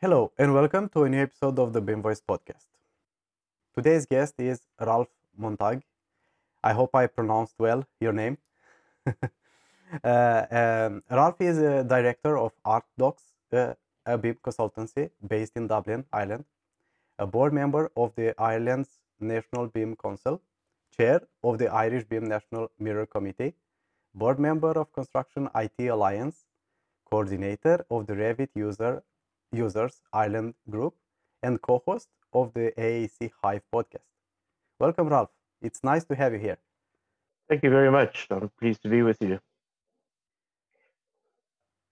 Hello, and welcome to a new episode of the BIM Voice podcast. Today's guest is Ralph Montag. I hope I pronounced well your name. uh, um, Ralph is a director of ArcDox, uh, a BIM consultancy based in Dublin, Ireland, a board member of the Ireland's National BIM Council, chair of the Irish BIM National Mirror Committee, board member of Construction IT Alliance, coordinator of the Revit user Users Ireland group and co host of the AEC Hive podcast. Welcome, Ralph. It's nice to have you here. Thank you very much. I'm pleased to be with you.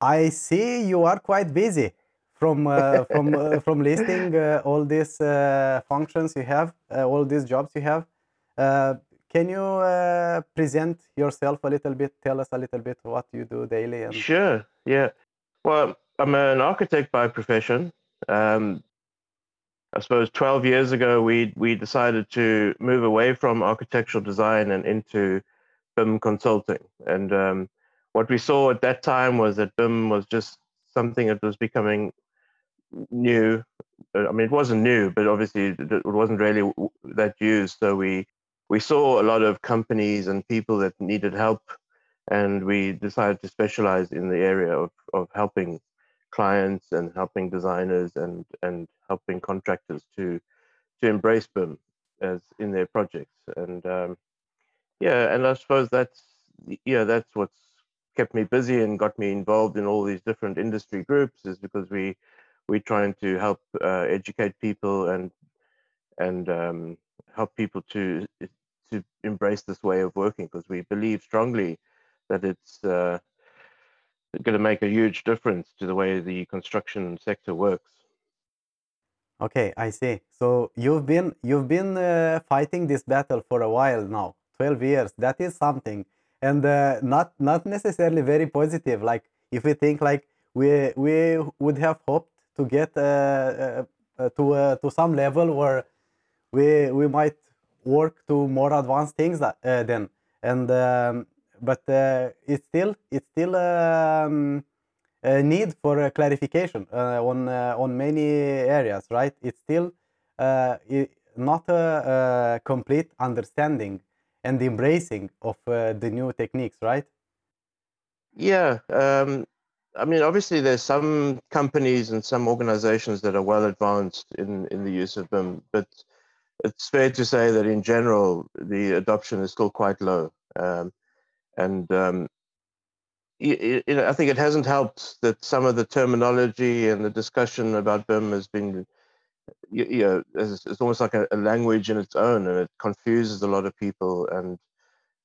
I see you are quite busy from uh, from uh, from listing uh, all these uh, functions you have, uh, all these jobs you have. Uh, can you present yourself a little bit? Tell us a little bit what you do daily. And... Sure. Yeah. Well, I'm an architect by profession. Um, I suppose 12 years ago, we we decided to move away from architectural design and into BIM consulting. And um, what we saw at that time was that BIM was just something that was becoming new. I mean, it wasn't new, but obviously it wasn't really that used. So we we saw a lot of companies and people that needed help, and we decided to specialize in the area of of helping clients and helping designers and and helping contractors to to embrace BIM as in their projects. And um, yeah and I suppose that's yeah that's what's kept me busy and got me involved in all these different industry groups is because we we're trying to help uh, educate people and and um, help people to to embrace this way of working because we believe strongly that it's uh, going to make a huge difference to the way the construction sector works. Okay, I see. So you've been you've been uh, fighting this battle for a while now, twelve years. That is something, and uh, not not necessarily very positive. Like if we think like we we would have hoped to get uh, uh, uh to uh, to some level where we we might work to more advanced things that, then, and um, but uh, it's still it's still um, a need for clarification uh, on uh, on many areas, right? It's still not a, a, complete understanding and embracing of the new techniques, right? Yeah, um, I mean, obviously, there's some companies and some organizations that are well advanced in in the use of BIM, but it's fair to say that in general the adoption is still quite low. Um, and um, it, it, I think it hasn't helped that some of the terminology and the discussion about BIM has been, you, you know, it's, it's, almost like a, a, language in its own, and it confuses a lot of people. And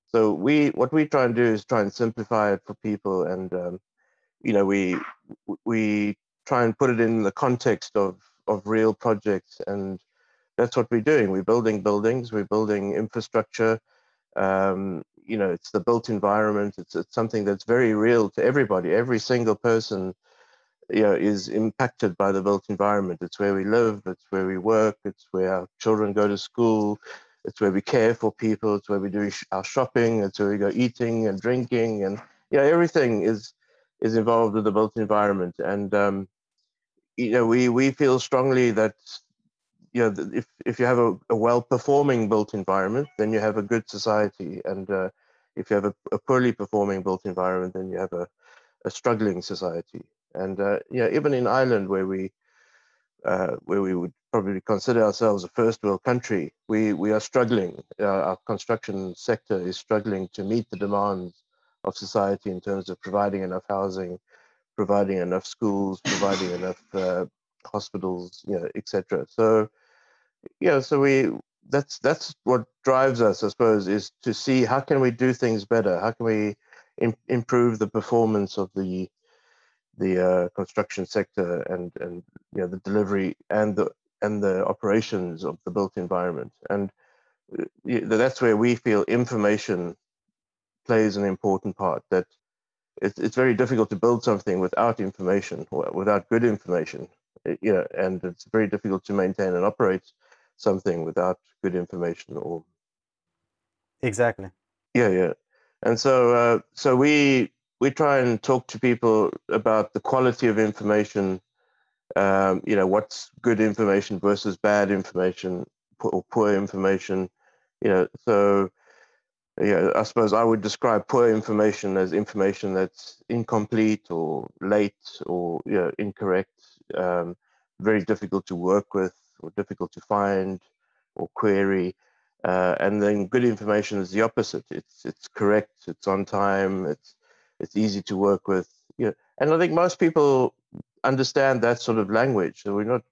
so we, what we try and do is try and simplify it for people, and um, you know, we we try and put it in the context of of real projects, and that's what we're doing. We're building buildings, we're building infrastructure. Um, you know it's the built environment it's, it's something that's very real to everybody. Every single person you know is impacted by the built environment. It's where we live it's where we work it's where our children go to school it's where we care for people it's where we do our shopping it's where we go eating and drinking and you know everything is is involved with the built environment. And um, you know we we feel strongly that you know, if if you have a, a well-performing built environment, then you have a good society, and uh, if you have a, a, poorly performing built environment, then you have a, a struggling society. And uh, yeah, even in Ireland, where we uh, where we would probably consider ourselves a first world country, we we are struggling. Uh, our construction sector is struggling to meet the demands of society in terms of providing enough housing, providing enough schools, providing enough uh, hospitals, you know, etc. So yeah, so we that's that's what drives us, I suppose, is to see how can we do things better? How can we Im- improve the performance of the the uh, construction sector and and you know the delivery and the and the operations of the built environment and uh, that's where we feel information plays an important part that it's, it's very difficult to build something without information without good information you know and it's very difficult to maintain and operate something without good information or exactly. Yeah yeah. And so uh, so we we try and talk to people about the quality of information um, you know, what's good information versus bad information or poor information, you know, so yeah, I suppose I would describe poor information as information that's incomplete or late or you know, incorrect, um, very difficult to work with or difficult to find or query. Uh, and then good information is the opposite. It's it's correct. It's on time. It's it's easy to work with. You know, and I think most people understand that sort of language. So we're not.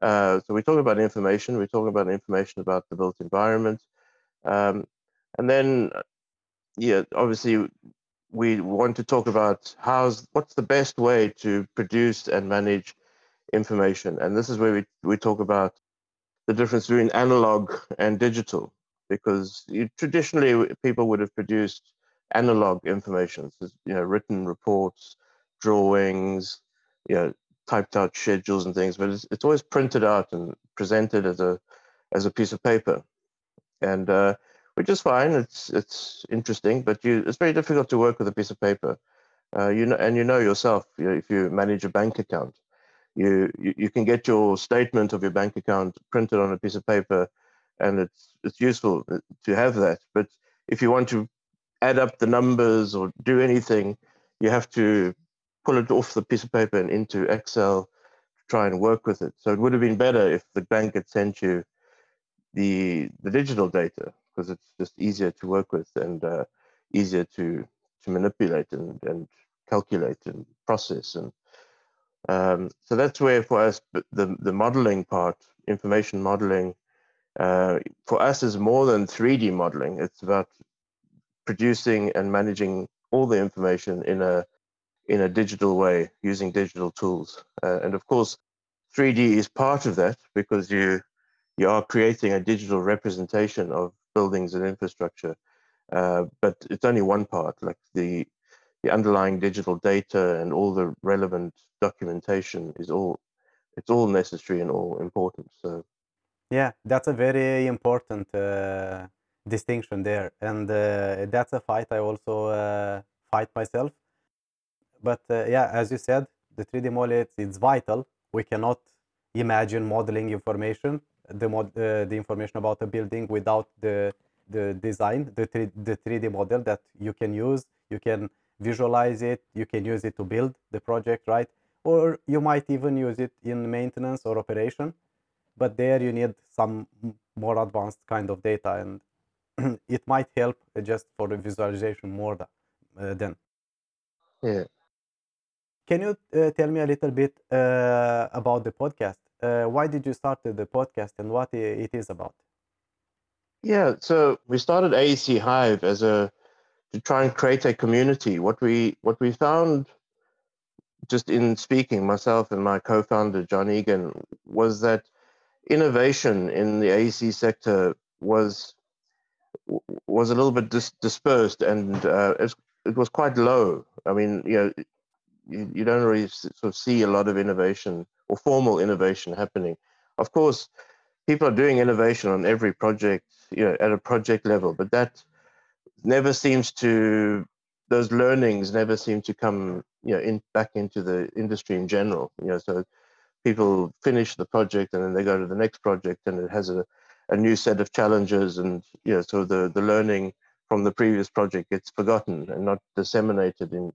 Uh, so we're talking about information. We're talking about information about the built environment. Um, and then, yeah, obviously, we want to talk about how's what's the best way to produce and manage information. And this is where we, we talk about the difference between analog and digital, because you, traditionally people would have produced analog information, so, you know, written reports, drawings, you know, typed out schedules and things, but it's, it's always printed out and presented as a as a piece of paper. And uh, which is fine. It's it's interesting, but you it's very difficult to work with a piece of paper. Uh, you know, and you know yourself. You know, if you manage a bank account, you, you you can get your statement of your bank account printed on a piece of paper, and it's it's useful to have that. But if you want to add up the numbers or do anything, you have to pull it off the piece of paper and into Excel to try and work with it. So it would have been better if the bank had sent you the the digital data because it's just easier to work with and uh, easier to to manipulate and, and calculate and process and um, so that's where for us the the modeling part information modeling uh, for us is more than 3d modeling it's about producing and managing all the information in a in a digital way using digital tools uh, and of course 3d is part of that because you you are creating a digital representation of buildings and infrastructure. Uh, but it's only one part, like the the underlying digital data and all the relevant documentation is all it's all necessary and all important. So yeah, that's a very important uh, distinction there, and uh, that's a fight I also uh, fight myself. But uh, yeah, as you said, the 3D model it's, it's vital. We cannot imagine modeling information the mod, uh, the information about a building without the the design, the 3, the 3D model that you can use. You can visualize it. You can use it to build the project, right? Or you might even use it in maintenance or operation. But there you need some more advanced kind of data, and it might help just for the visualization more than, uh. Yeah. Can you uh, tell me a little bit uh, about the podcast? uh, why did you start the podcast and what it is about? Yeah, so we started AEC Hive as a to try and create a community. What we what we found just in speaking myself and my co-founder John Egan was that innovation in the AEC sector was was a little bit dis- dispersed and uh, it was quite low. I mean, you know, you, you don't really sort of see a lot of innovation or formal innovation happening. Of course, people are doing innovation on every project, you know, at a project level, but that never seems to those learnings never seem to come, you know, in back into the industry in general. You know, so people finish the project and then they go to the next project and it has a, a new set of challenges and you know, so the, the learning from the previous project gets forgotten and not disseminated in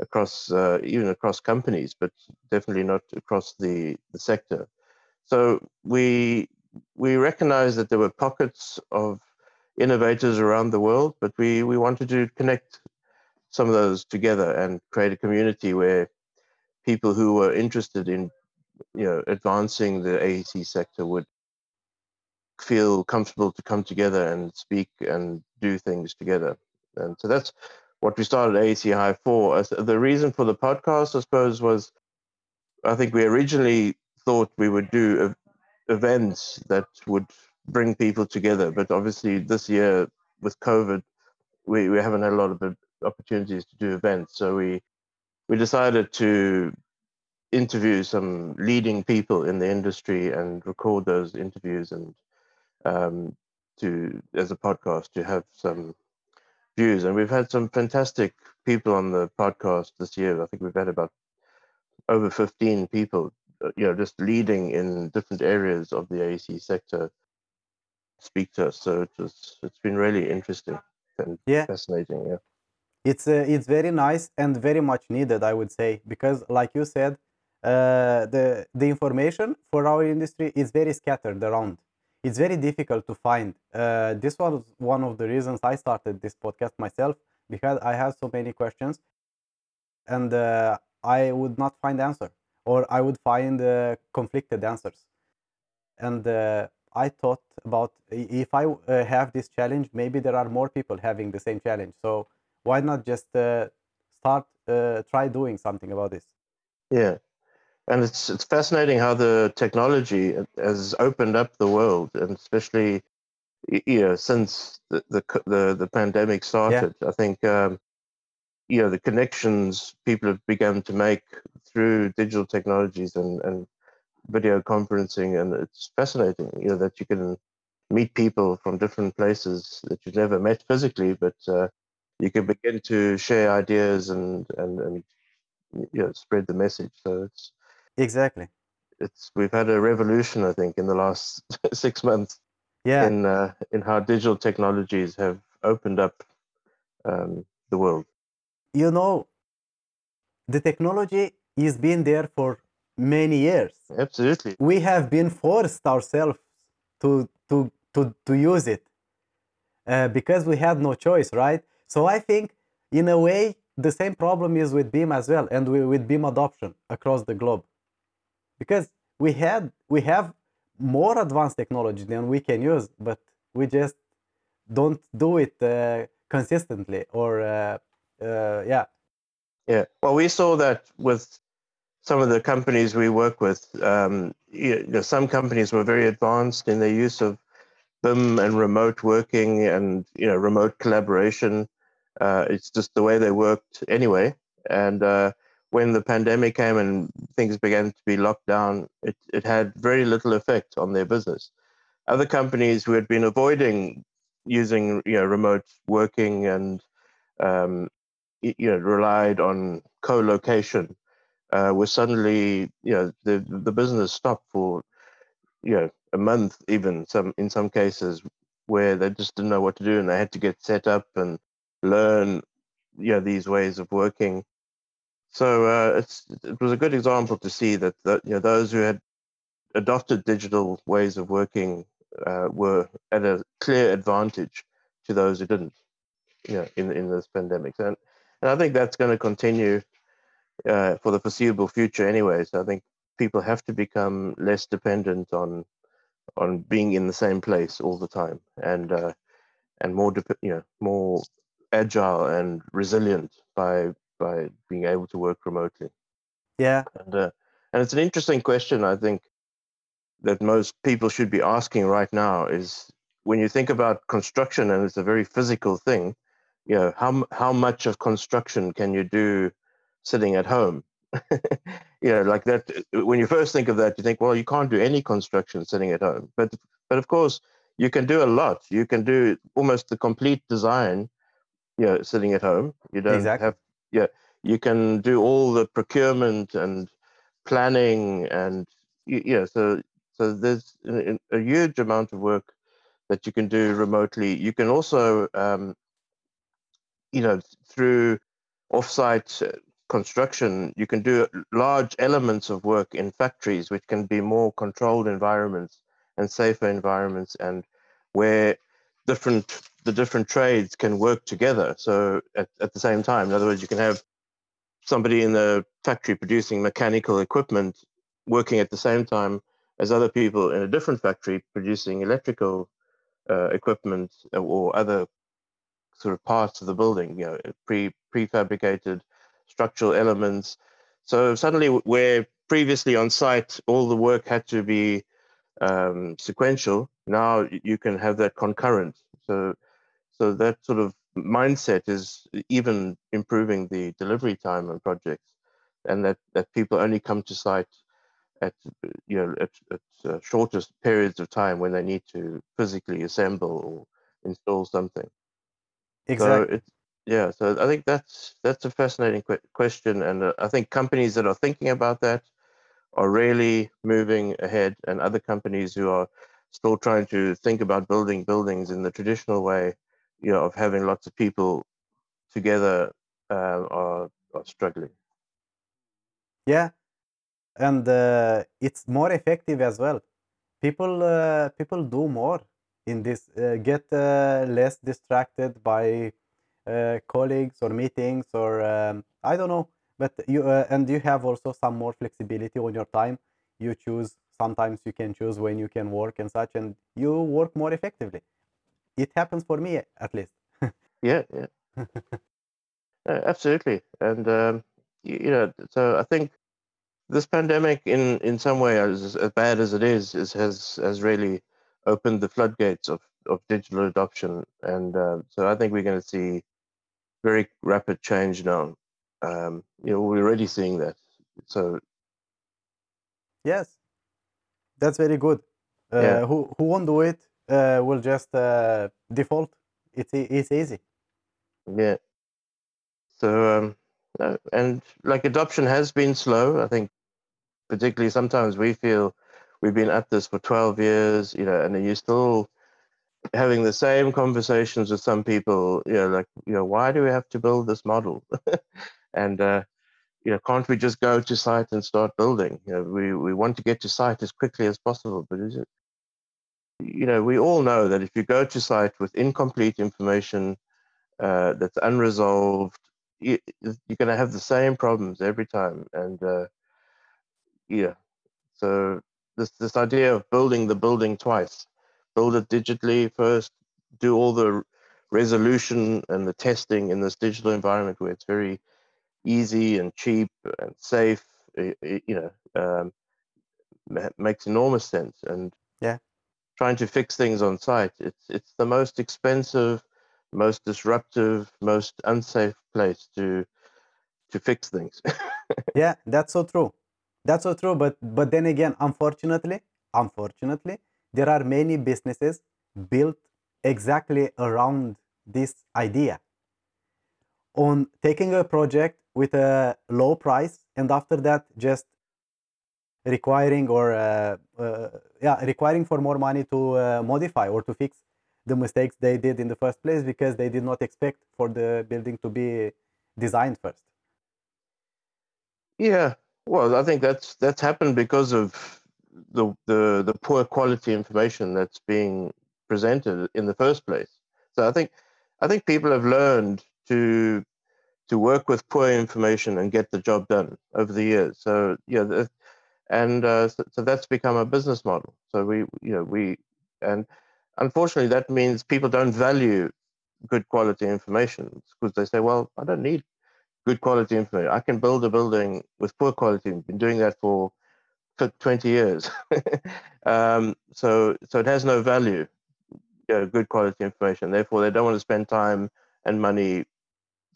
across uh, even across companies, but definitely not across the, the sector. So we we recognize that there were pockets of innovators around the world, but we, we wanted to connect some of those together and create a community where people who were interested in you know advancing the AEC sector would feel comfortable to come together and speak and do things together. And so that's what we started AEC Hive for. Uh, the reason for the podcast, I suppose, was I think we originally thought we would do events that would bring people together, but obviously this year with COVID, we, we haven't had a lot of opportunities to do events. So we we decided to interview some leading people in the industry and record those interviews and um, to as a podcast to have some views. And we've had some fantastic people on the podcast this year. I think we've had about over 15 people uh, you know just leading in different areas of the AEC sector speak to us. So it was it's been really interesting and Yeah. fascinating. Yeah. it's uh, it's very nice and very much needed i would say because like you said uh, the the information for our industry is very scattered around it's very difficult to find uh, this was one of the reasons i started this podcast myself because i have so many questions and uh, i would not find answer or i would find uh, conflicted answers and uh, i thought about if i uh, have this challenge maybe there are more people having the same challenge. So why not just uh, start uh, try doing something about this? Yeah, and it's it's fascinating how the technology has opened up the world, and especially you know since the the the, the pandemic started. I think um, you know the connections people have begun to make through digital technologies and and video conferencing, and it's fascinating. You know that you can meet people from different places that you've never met physically, but uh, you can begin to share ideas and and and you know spread the message. So it's exactly it's we've had a revolution, I think, in the last six months yeah in uh, in how digital technologies have opened up um, the world. you know the technology is been there for many years. Absolutely, we have been forced ourselves to to to, to use it uh, because we had no choice right? So i think in a way the same problem is with BIM as well and we, with BIM adoption across the globe. Because we had we have more advanced technology than we can use but we just don't do it uh, consistently or uh, uh, yeah. Yeah. Well, we saw that with some of the companies we work with. Um, you know, some companies were very advanced in their use of BIM and remote working and you know remote collaboration. Uh, it's just the way they worked anyway. And uh, when the pandemic came and things began to be locked down, it, it had very little effect on their business. Other companies who had been avoiding using you know remote working and um, you know relied on co-location uh, suddenly you know the the business stopped for you know a month even some in some cases where they just didn't know what to do and they had to get set up and learn you know these ways of working. So uh, it's it was a good example to see that, that you know those who had adopted digital ways of working uh, were at a clear advantage to those who didn't you know in in this pandemic. And and I think that's going to continue uh, for the foreseeable future anyway. So I think people have to become less dependent on on being in the same place all the time and uh, and more you know more agile and resilient by by being able to work remotely. Yeah. And uh, and it's an interesting question I think that most people should be asking right now is when you think about construction and it's a very physical thing you know how how much of construction can you do sitting at home. You know like that when you first think of that you think well you can't do any construction sitting at home. But but of course you can do a lot. You can do almost the complete design you know sitting at home. You don't Exactly. have yeah you can do all the procurement and planning and yeah so so there's a, a huge amount of work that you can do remotely. You can also um, you know through offsite uh, construction you can do large elements of work in factories which can be more controlled environments and safer environments and where different the different trades can work together. So at, at the same time in other words you can have somebody in the factory producing mechanical equipment working at the same time as other people in a different factory producing electrical uh, equipment or other sort of parts of the building, you know, pre prefabricated structural elements. So suddenly, where previously on site all the work had to be um, sequential, now you can have that concurrent. So, so that sort of mindset is even improving the delivery time on projects, and that that people only come to site at you know at, at uh, shortest periods of time when they need to physically assemble or install something. exactly So it's yeah. So I think that's that's a fascinating que- question, and uh, I think companies that are thinking about that are really moving ahead, and other companies who are still trying to think about building buildings in the traditional way, you know, of having lots of people together um, are, are struggling. Yeah, and uh, it's more effective as well. People uh, people do more in this, uh, get uh, less distracted by uh, colleagues or meetings or um, I don't know. But you uh, and you have also some more flexibility on your time. You choose sometimes you can choose when you can work and such, and you work more effectively. It happens for me at least. Yeah, yeah, Yeah, absolutely. And um, you, you know, so I think this pandemic, in in some way, as, as bad as it is, is has has really opened the floodgates of of digital adoption, and uh, so I think we're going to see very rapid change now. Um, you know, we're already seeing that. So Yes, that's very good. Uh, Yeah. who who won't do it uh, will just uh, default. It's it's easy. yeah, so um, and like adoption has been slow. I think particularly sometimes we feel we've been at this for 12 years, you know, and you're still having the same conversations with some people, you know, like, you know, why do we have to build this model? and, uh, you know, can't we just go to site and start building? You know, we, we want to get to site as quickly as possible, but is it, you know, we all know that if you go to site with incomplete information uh, that's unresolved, you, you're going to have the same problems every time. And, uh, yeah, So this this idea of building the building twice, build it digitally first, do all the resolution and the testing in this digital environment where it's very easy and cheap and safe. It, it, you know, um, makes enormous sense. And Yeah. trying to fix things on site, it's it's the most expensive, most disruptive, most unsafe place to to fix things. Yeah, that's so true. That's so true. But but then again, unfortunately, unfortunately, there are many businesses built exactly around this idea. On taking a project with a low price and after that just requiring or uh, uh, yeah requiring for more money to uh, modify or to fix the mistakes they did in the first place because they did not expect for the building to be designed first. Yeah, well, I think that's that's happened because of the the the poor quality information that's being presented in the first place. So I think I think people have learned to to work with poor information and get the job done over the years. So yeah, the, and uh, so, so that's become a business model. So we you know we and unfortunately that means people don't value good quality information because they say, well, I don't need good quality information. I can build a building with poor quality. I've been doing that for 20 years. um, so, so it has no value, you know, good quality information. Therefore, they don't want to spend time and money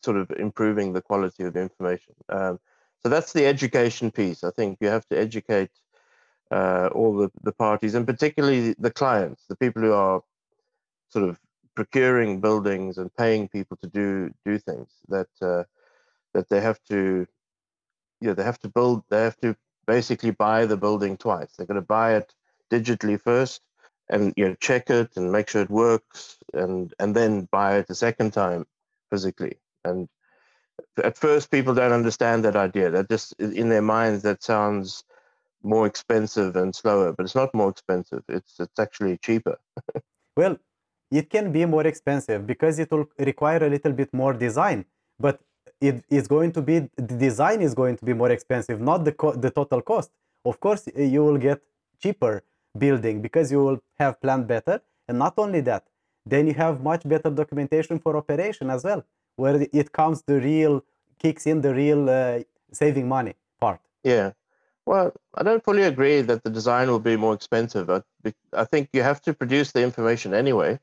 sort of improving the quality of the information. Um, so that's the education piece. I think you have to educate uh, all the, the parties and particularly the clients, the people who are sort of procuring buildings and paying people to do do things that uh, that they have to you know they have to build they have to basically buy the building twice. They're going to buy it digitally first and you know check it and make sure it works and and then buy it a second time physically. And at first people don't understand that idea. That just in their minds that sounds more expensive and slower but it's not more expensive. It's it's actually cheaper. Well it can be more expensive because it will require a little bit more design but it is going to be the design is going to be more expensive not the co- the total cost. Of course you will get cheaper building because you will have planned better. And not only that then you have much better documentation for operation as well where it comes the real kicks in the real uh, saving money part. Yeah. Well i don't fully agree that the design will be more expensive. I, I think you have to produce the information anyway.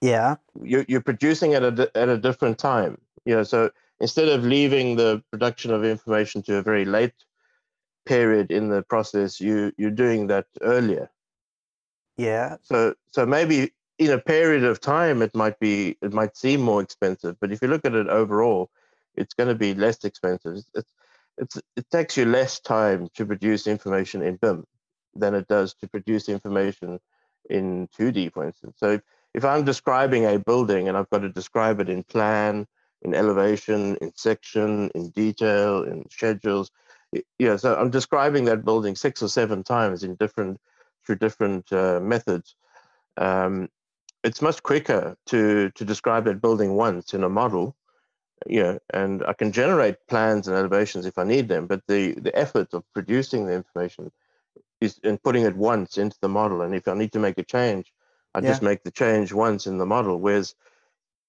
Yeah. You're, you're producing at a, at a different time. You know so instead of leaving the production of information to a very late period in the process you you're doing that earlier. Yeah. So so maybe in a period of time it might be it might seem more expensive but if you look at it overall it's going to be less expensive. It's it's it takes you less time to produce information in BIM than it does to produce information in 2D, for instance. So if, if I'm describing a building and I've got to describe it in plan, in elevation, in section, in detail, in schedules, yeah, so I'm describing that building six or seven times in different through different uh, methods. Um, it's much quicker to to describe that building once in a model you know, and I can generate plans and elevations if I need them, but the, the effort of producing the information is in putting it once into the model. And if I need to make a change, I yeah. just make the change once in the model. Whereas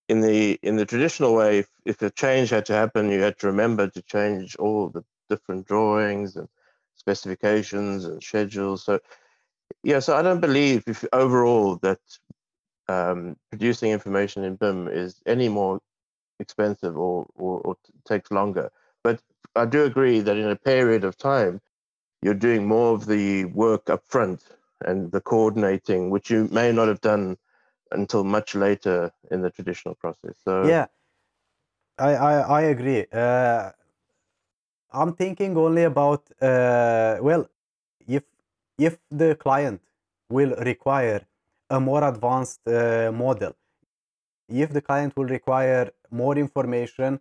in the in the traditional way, if, if a change had to happen, you had to remember to change all the different drawings and specifications and schedules. So yeah, so I don't believe if overall that um, producing information in BIM is any more expensive or, or, or takes longer. But I do agree that in a period of time, you're doing more of the work up front and the coordinating, which you may not have done until much later in the traditional process. So yeah, I I, I agree. Uh, I'm thinking only about uh, well, if if the client will require a more advanced uh, model, if the client will require more information,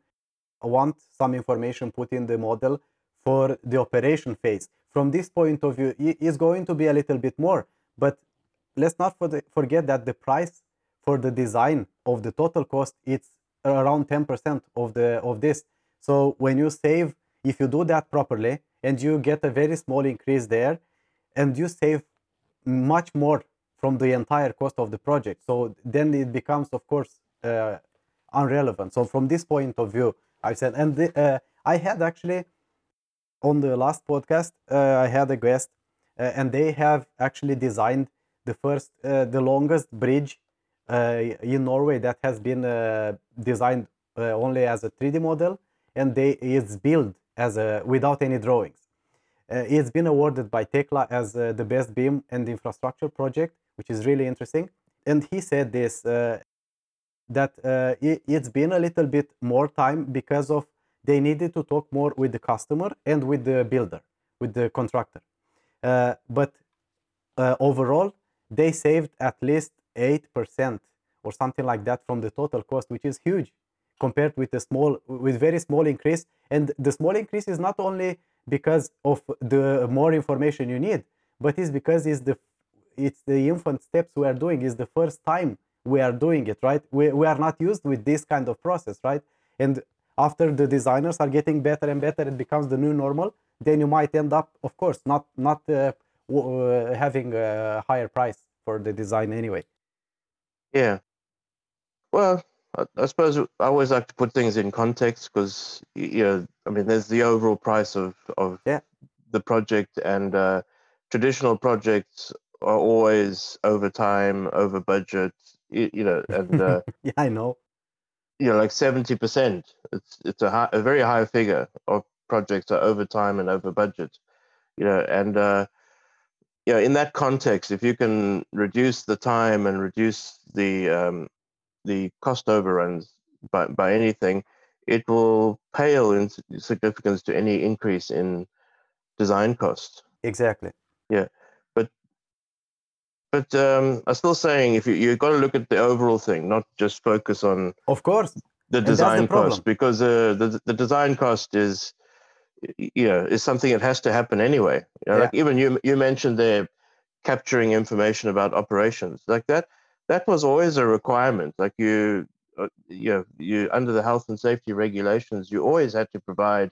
want some information put in the model for the operation phase. From this point of view, it's going to be a little bit more, but let's not forget that the price for the design of the total cost it's around 10% of the of this. So when you save, if you do that properly and you get a very small increase there, and you save much more from the entire cost of the project. So then it becomes, of course, uh, irrelevant. So from this point of view, I said, and the, uh, I had actually on the last podcast, uh, I had a guest, uh, and they have actually designed the first, uh, the longest bridge in Norway that has been designed only as a 3D model, and they it's built as a without any drawings. it's been awarded by Tekla as the best BIM and infrastructure project, which is really interesting. And he said this that uh, it, has been a little bit more time because of they needed to talk more with the customer and with the builder, with the contractor. Uh, but uh, overall, they saved at least 8% or something like that from the total cost, which is huge compared with the small, with very small increase. And the small increase is not only because of the more information you need, but it's because it's the it's the infant steps we are doing. Is the first time we are doing it right? We, we are not used with this kind of process right? And after the designers are getting better and better it becomes the new normal then you might end up of course not not uh, uh, having a higher price for the design anyway yeah well I suppose I always like to put things in context because you know I mean there's the overall price of of yeah. the project and uh, traditional projects are always over time over budget you, you know, and uh, yeah, I know. You know, like seventy percent. It's it's a high, a very high figure of projects are over time and over budget. You know, and uh, you know, in that context, if you can reduce the time and reduce the um, the cost overruns by by anything, it will pale in significance to any increase in design costs. Exactly. Yeah. But um, I'm still saying if you you've got to look at the overall thing, not just focus on of course the design the cost because uh, the the design cost is you know is something that has to happen anyway. You know, yeah. Like even you you mentioned there capturing information about operations like that. That was always a requirement. Like you uh, you know, you under the health and safety regulations, you always had to provide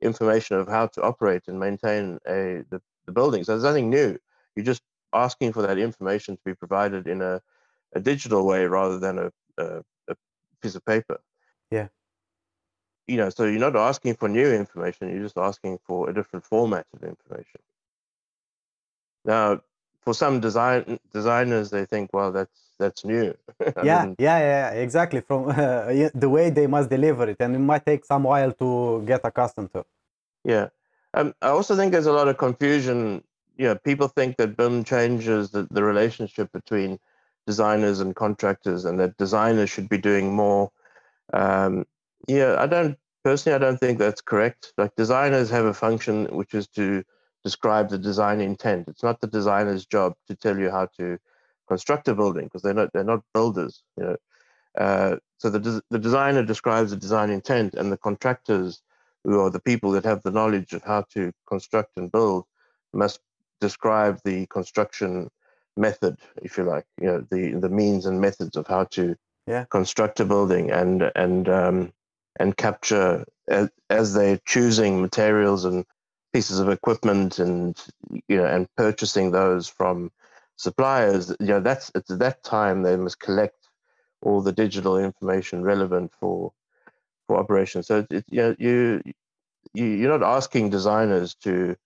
information of how to operate and maintain a the, the buildings. So there's nothing new. You're just asking for that information to be provided in a, a digital way rather than a, a, a piece of paper. Yeah. You know, so you're not asking for new information, you're just asking for a different format of information. Now, for some design designers, they think, well, that's that's new. yeah, mean, yeah, yeah, exactly. From uh, the way they must deliver it, and it might take some while to get accustomed to. Yeah, um, I also think there's a lot of confusion you know, people think that BIM changes the, the relationship between designers and contractors and that designers should be doing more. Um, yeah, I don't personally, I don't think that's correct. Like designers have a function which is to describe the design intent. It's not the designer's job to tell you how to construct a building because they're not they're not builders. You know, uh, so the the designer describes the design intent, and the contractors, who are the people that have the knowledge of how to construct and build, must describe the construction method, if you like. You know, the the means and methods of how to Yeah. construct a building and and um, and capture as, as they're choosing materials and pieces of equipment and you know and purchasing those from suppliers you know that's at that time they must collect all the digital information relevant for for operations. So it, you know you you you're not asking designers to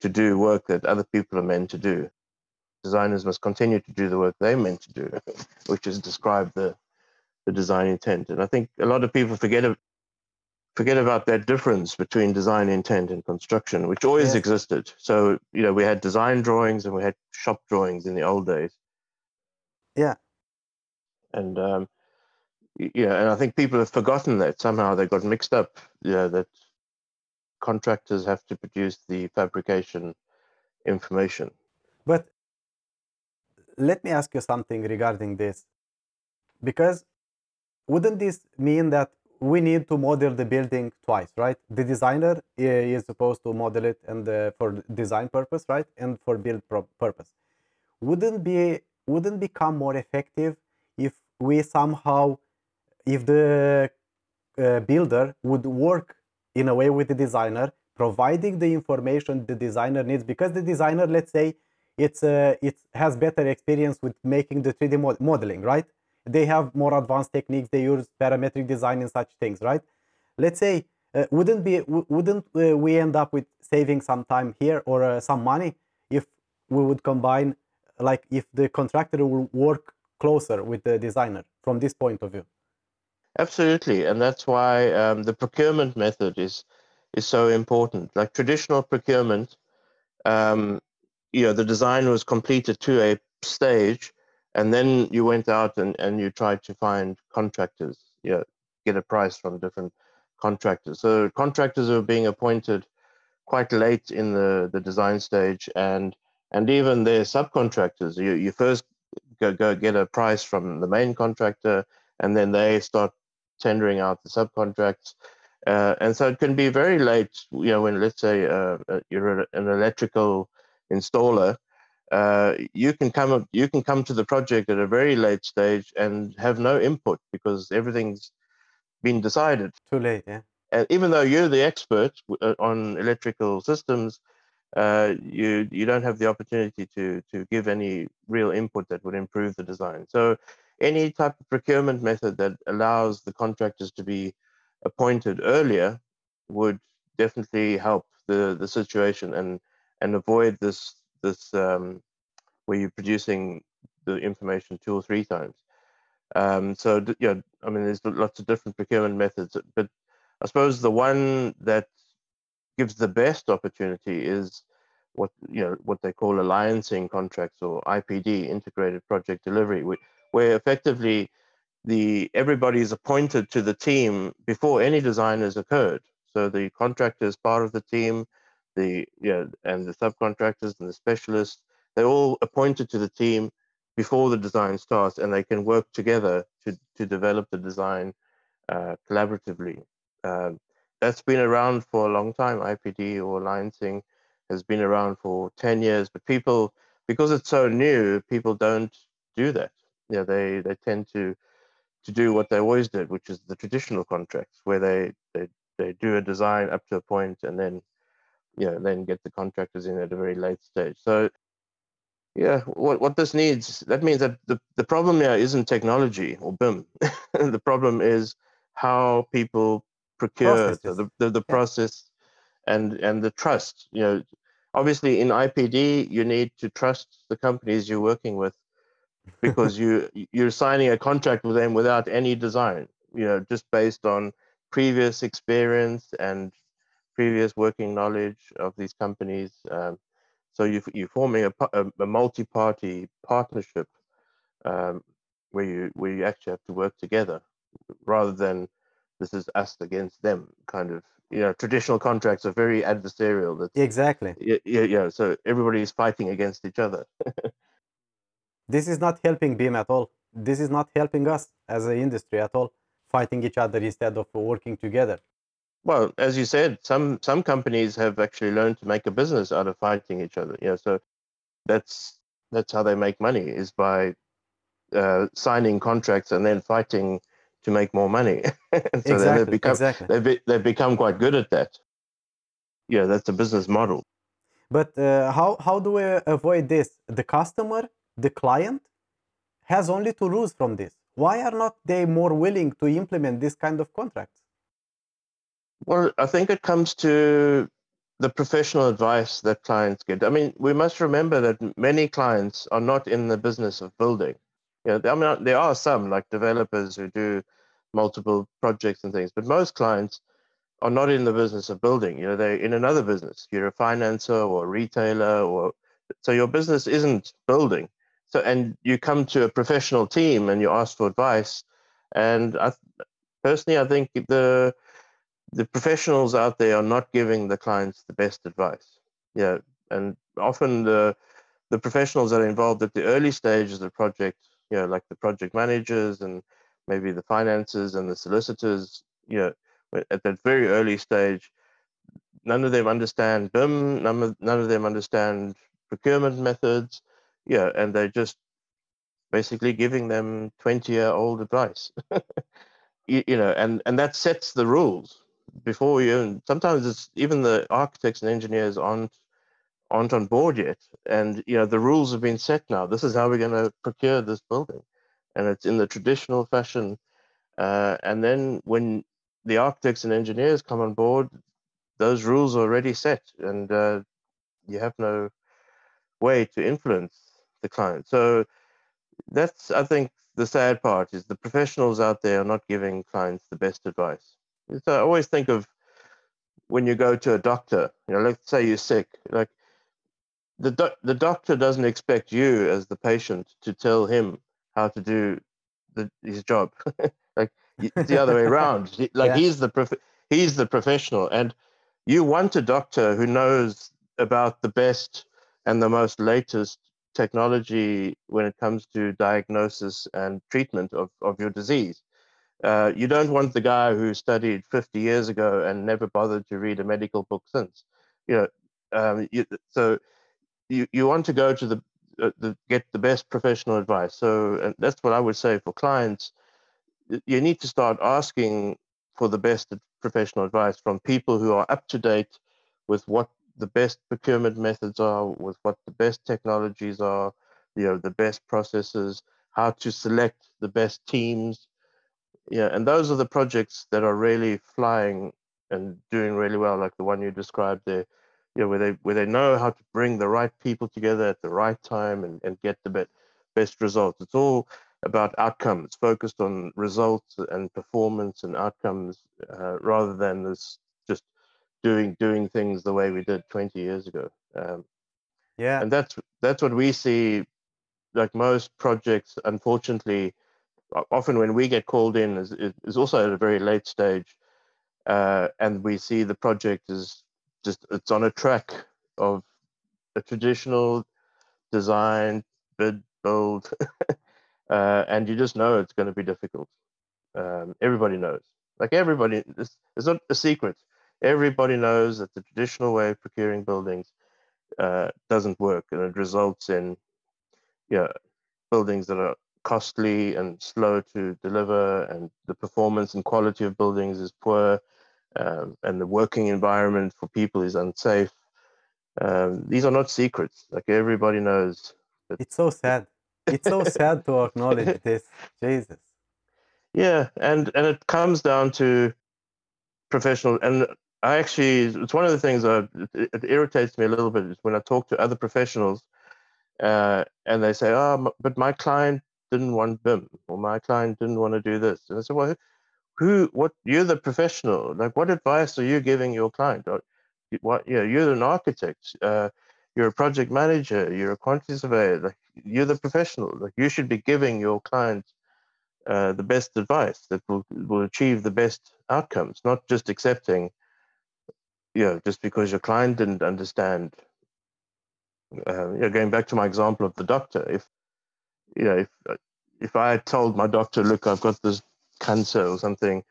to do work that other people are meant to do. Designers must continue to do the work they're meant to do which is describe the the design intent. And i think a lot of people forget forget about that difference between design intent and construction which always Yes. existed so you know we had design drawings and we had shop drawings in the old days Yeah. and um yeah and i think people have forgotten that somehow they got mixed up yeah that contractors have to produce the fabrication information But let me ask you something regarding this. Because wouldn't this mean that we need to model the building twice, right? The designer is supposed to model it and uh, for design purpose, right? And for build purpose. Wouldn't be wouldn't become more effective if we somehow if the uh, builder would work in a way with the designer, providing the information the designer needs, because the designer, let's say, it's uh, it has better experience with making the 3D mod- modeling, right? They have more advanced techniques. They use parametric design and such things, right? Let's say, uh, wouldn't be wouldn't uh, we end up with saving some time here or uh, some money if we would combine, like if the contractor will work closer with the designer from this point of view? Absolutely, and that's why um, the procurement method is is so important. Like traditional procurement, um, you know, the design was completed to a stage, and then you went out and, and you tried to find contractors, you know, get a price from different contractors. So contractors were being appointed quite late in the, the design stage, and and even their subcontractors. You you first go, go get a price from the main contractor, and then they start tendering out the subcontracts. Uh, and so it can be very late, you know, when let's say uh, uh, you're an electrical installer, uh, you can come up, you can come to the project at a very late stage and have no input because everything's been decided. Too late, yeah. And even though you're the expert uh, on electrical systems, uh, you you don't have the opportunity to to give any real input that would improve the design. So any type of procurement method that allows the contractors to be appointed earlier would definitely help the the situation and and avoid this this um, where you're producing the information two or three times. Um, so yeah, I mean, there's lots of different procurement methods, but I suppose the one that gives the best opportunity is what you know what they call alliancing contracts or IPD, integrated project delivery, where, where effectively the everybody is appointed to the team before any design has occurred. So the contractor is part of the team, the yeah, and the subcontractors and the specialists, they're all appointed to the team before the design starts, and they can work together to to develop the design uh, collaboratively. Um, that's been around for a long time. IPD or alliancing has been around for 10 years, but people, because it's so new, people don't do that. Yeah, they, they tend to to do what they always did, which is the traditional contracts, where they they, they do a design up to a point and then you know then get the contractors in at a very late stage. So yeah, what what this needs that means that the, the problem here isn't technology or BIM. the problem is how people procure Processes. the, the, the Yeah. process and and the trust. You know, obviously in IPD you need to trust the companies you're working with because you you're signing a contract with them without any design. You know, just based on previous experience and previous working knowledge of these companies. Um, so you you're forming a, a, a multi-party partnership um, where you where you actually have to work together rather than this is us against them kind of you know traditional contracts are very adversarial that's Exactly. yeah yeah, yeah so everybody is fighting against each other This is not helping BIM at all. This is not helping us as an industry at all, fighting each other instead of working together. Well as you said some some companies have actually learned to make a business out of fighting each other yeah so that's that's how they make money is by uh, signing contracts and then fighting to make more money so exactly. they've become exactly. they've, be, they've become quite good at that yeah that's a business model But uh, how how do we avoid this? The customer, the client, has only to lose from this. Why are not they more willing to implement this kind of contracts? Well, I think it comes to the professional advice that clients get. I mean, we must remember that many clients are not in the business of building. You know, I mean, there are some like developers who do multiple projects and things, but most clients are not in the business of building. You know, they're in another business. You're a financer or a retailer, or so your business isn't building. So, and you come to a professional team and you ask for advice. And I, personally, I think the the professionals out there are not giving the clients the best advice. Yeah, and often the the professionals that are involved at the early stages of the project, you know, like the project managers and maybe the finances and the solicitors, you know, at that very early stage, none of them understand BIM, none of, none of them understand procurement methods, yeah, and they're just basically giving them 20 year old advice. you, you know, and, and that sets the rules before you sometimes it's even the architects and engineers aren't aren't on board yet. And you know the rules have been set now. This is how we're going to procure this building. And it's in the traditional fashion. Uh, and then when the architects and engineers come on board those rules are already set. And uh, you have no way to influence the client. So that's i think the sad part is the professionals out there are not giving clients the best advice so I always think of when you go to a doctor, you know, let's say you're sick, like the do- the doctor doesn't expect you as the patient to tell him how to do the, his job. like it's the other way around. Like Yeah. he's the prof- he's the professional, and you want a doctor who knows about the best and the most latest technology when it comes to diagnosis and treatment of, of your disease. Uh, you don't want the guy who studied 50 years ago and never bothered to read a medical book since. You know, um, you, so you, you want to go to the, uh, the get the best professional advice. So that's what I would say for clients. You need to start asking for the best professional advice from people who are up to date with what the best procurement methods are, with what the best technologies are, you know, the best processes, how to select the best teams, yeah, and those are the projects that are really flying and doing really well, like the one you described there. You know, where they where they know how to bring the right people together at the right time and, and get the be- best results. It's all about outcomes, focused on results and performance and outcomes, uh, rather than this just doing doing things the way we did 20 years ago. Um, Yeah. and that's that's what we see. Like most projects, unfortunately, often when we get called in is, is also at a very late stage uh, and we see the project is just it's on a track of a traditional design bid build uh, and you just know it's going to be difficult. Um, everybody knows. Like everybody it's, it's not a secret. Everybody knows that the traditional way of procuring buildings uh, doesn't work and it results in yeah buildings that are costly and slow to deliver and the performance and quality of buildings is poor um, and the working environment for people is unsafe um, these are not secrets like everybody knows It's so sad. It's so sad to acknowledge this. Jesus. yeah and and it comes down to professional and i actually it's one of the things that it, it irritates me a little bit is when i talk to other professionals uh, and they say oh but my client didn't want bim or my client didn't want to do this. And i said, well who what you're the professional. Like what advice are you giving your client? Or what you know you're an architect uh, you're a project manager you're a quantity surveyor. Like you're the professional. Like you should be giving your client uh, the best advice that will will achieve the best outcomes, not just accepting, you know, just because your client didn't understand. Uh, you know, going back to my example of the doctor, if you know, if if I told my doctor, look, I've got this cancer or something,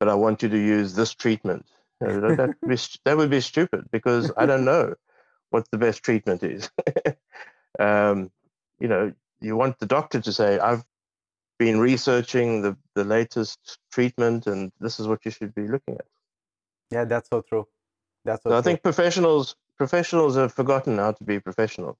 but I want you to use this treatment, you know, that, be, that would be stupid because I don't know what the best treatment is. um, you know, you want the doctor to say, I've been researching the, the latest treatment and this is what you should be looking at. Yeah, that's so true. That's so, so true. I think professionals professionals have forgotten how to be professional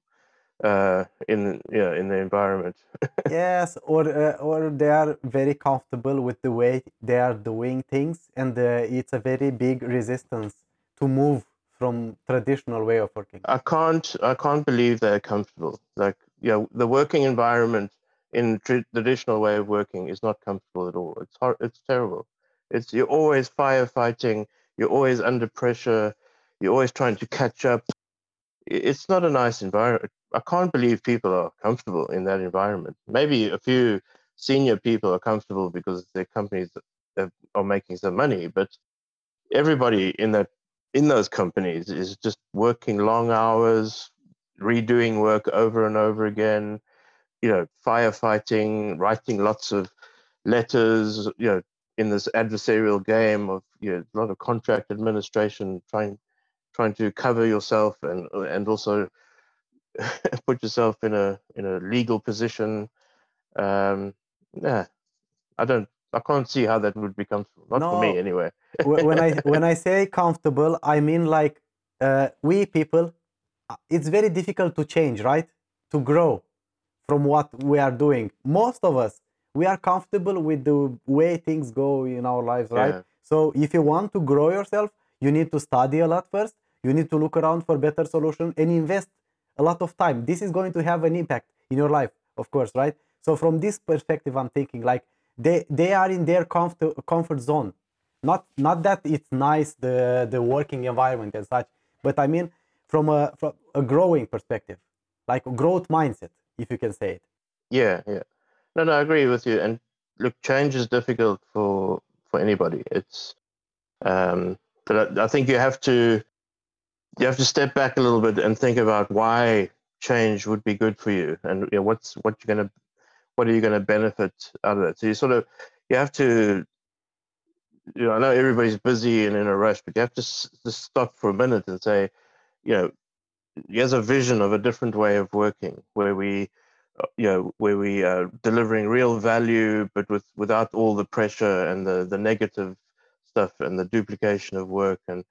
uh, in yeah in the environment. yes, or uh, or they are very comfortable with the way they are doing things, and uh, it's a very big resistance to move from traditional way of working. I can't I can't believe they're comfortable. Like yeah, you know, the working environment in traditional way of working is not comfortable at all. It's hard, it's terrible. It's you're always firefighting. You're always under pressure. You're always trying to catch up. It's not a nice environment. I can't believe people are comfortable in that environment. Maybe a few senior people are comfortable because their companies are making some money, but everybody in that in those companies is just working long hours, redoing work over and over again, you know, firefighting, writing lots of letters, you know, in this adversarial game of you know, a lot of contract administration, trying trying to cover yourself and and also put yourself in a in a legal position. Um, yeah, I don't. I can't see how that would be comfortable. Not no, for me, anyway. when I when I say comfortable, I mean like uh, we people. It's very difficult to change, right? To grow from what we are doing. Most of us, we are comfortable with the way things go in our lives, right? Yeah. So if you want to grow yourself, you need to study a lot first. You need to look around for better solution and invest a lot of time. This is going to have an impact in your life, of course, right? So from this perspective, I'm thinking like they they are in their comfort comfort zone. Not not that it's nice the the working environment and such, but I mean from a from a growing perspective, like growth mindset if you can say it. Yeah, yeah. No, no, I agree with you. And look, change is difficult for for anybody. It's, um, but I, I think you have to you have to step back a little bit and think about why change would be good for you, and you know, what's what you're gonna what are you going to benefit out of that. So you sort of you have to you know, I know everybody's busy and in a rush, but you have to just stop for a minute and say, you know, here's a vision of a different way of working where we uh, you know where we are delivering real value but with without all the pressure and the the negative stuff and the duplication of work and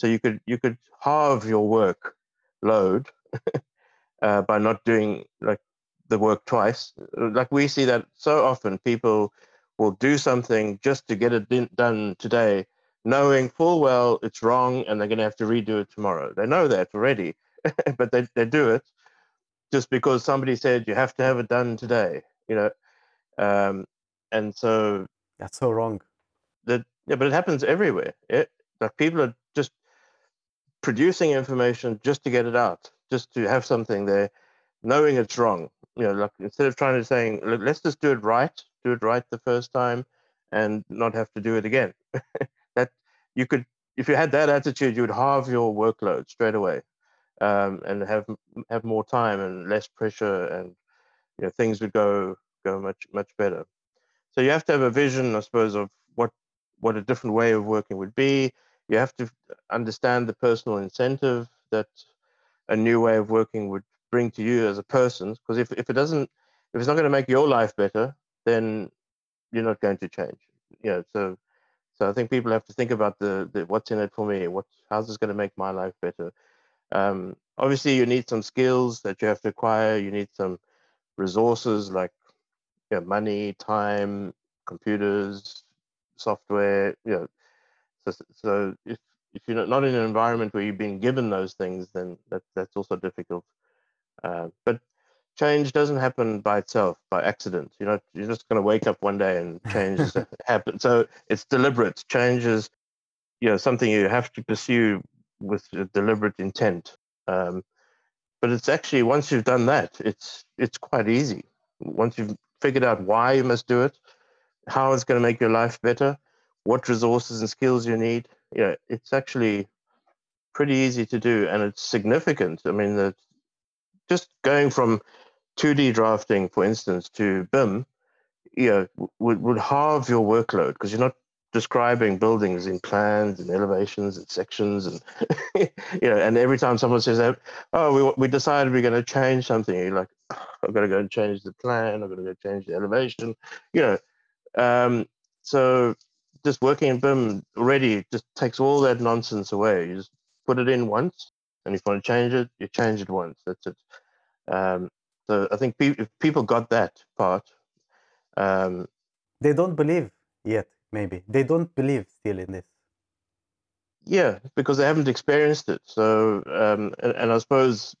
so you could you could halve your work load uh, by not doing like the work twice like we see that so often people will do something just to get it done today knowing full well it's wrong and they're going to have to redo it tomorrow they know that already but they, they do it just because somebody said you have to have it done today, you know. Um, and so that's so wrong. That yeah, but it happens everywhere. It, like people are producing information just to get it out, just to have something there, knowing it's wrong. You know, like instead of trying to saying let's just do it right, do it right the first time, and not have to do it again. that you could, if you had that attitude, you would halve your workload straight away um, and have have more time and less pressure, and you know things would go go much much better. So you have to have a vision, I suppose, of what what a different way of working would be. You have to understand the personal incentive that a new way of working would bring to you as a person. Because if, if it doesn't, if it's not going to make your life better, then you're not going to change. You know, so so I think people have to think about the, the what's in it for me. What how's this going to make my life better? Um, obviously, you need some skills that you have to acquire. You need some resources like you know, money, time, computers, software. You know, so, so if if you're not in an environment where you've been given those things, then that that's also difficult. Uh, but change doesn't happen by itself, by accident. You know, you're just going to wake up one day and change happen. So it's deliberate. Change is, you know, something you have to pursue with a deliberate intent. Um, but it's actually once you've done that, it's it's quite easy. Once you've figured out why you must do it, how it's going to make your life better, what resources and skills you need. You know, it's actually pretty easy to do and it's significant. I mean, that just going from 2D drafting, for instance, to BIM, you know, would, would halve your workload because you're not describing buildings in plans and elevations and sections and you know and every time someone says that oh we, we decided we're going to change something you're like i've got to go and change the plan i've got to go change the elevation you know um, so just working in BIM already just takes all that nonsense away. You just put it in once and if you want to change it you change it once. That's it. Um, so i think pe- if people got that part um, they don't believe yet maybe. They don't believe still in this. Yeah because they haven't experienced it. So um, and, and, i suppose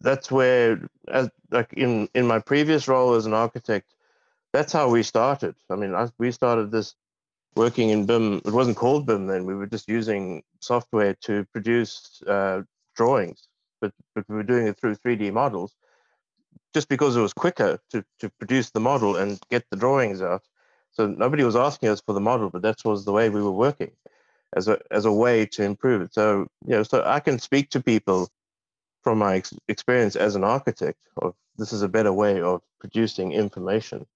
that's where as like in in my previous role as an architect that's how we started. I mean I, we started this working in bim it wasn't called bim then we were just using software to produce uh, drawings but but we were doing it through 3d models just because it was quicker to, to produce the model and get the drawings out so nobody was asking us for the model, but that was the way we were working as a as a way to improve it. So you know, so I can speak to people from my ex- experience as an architect of this is a better way of producing information.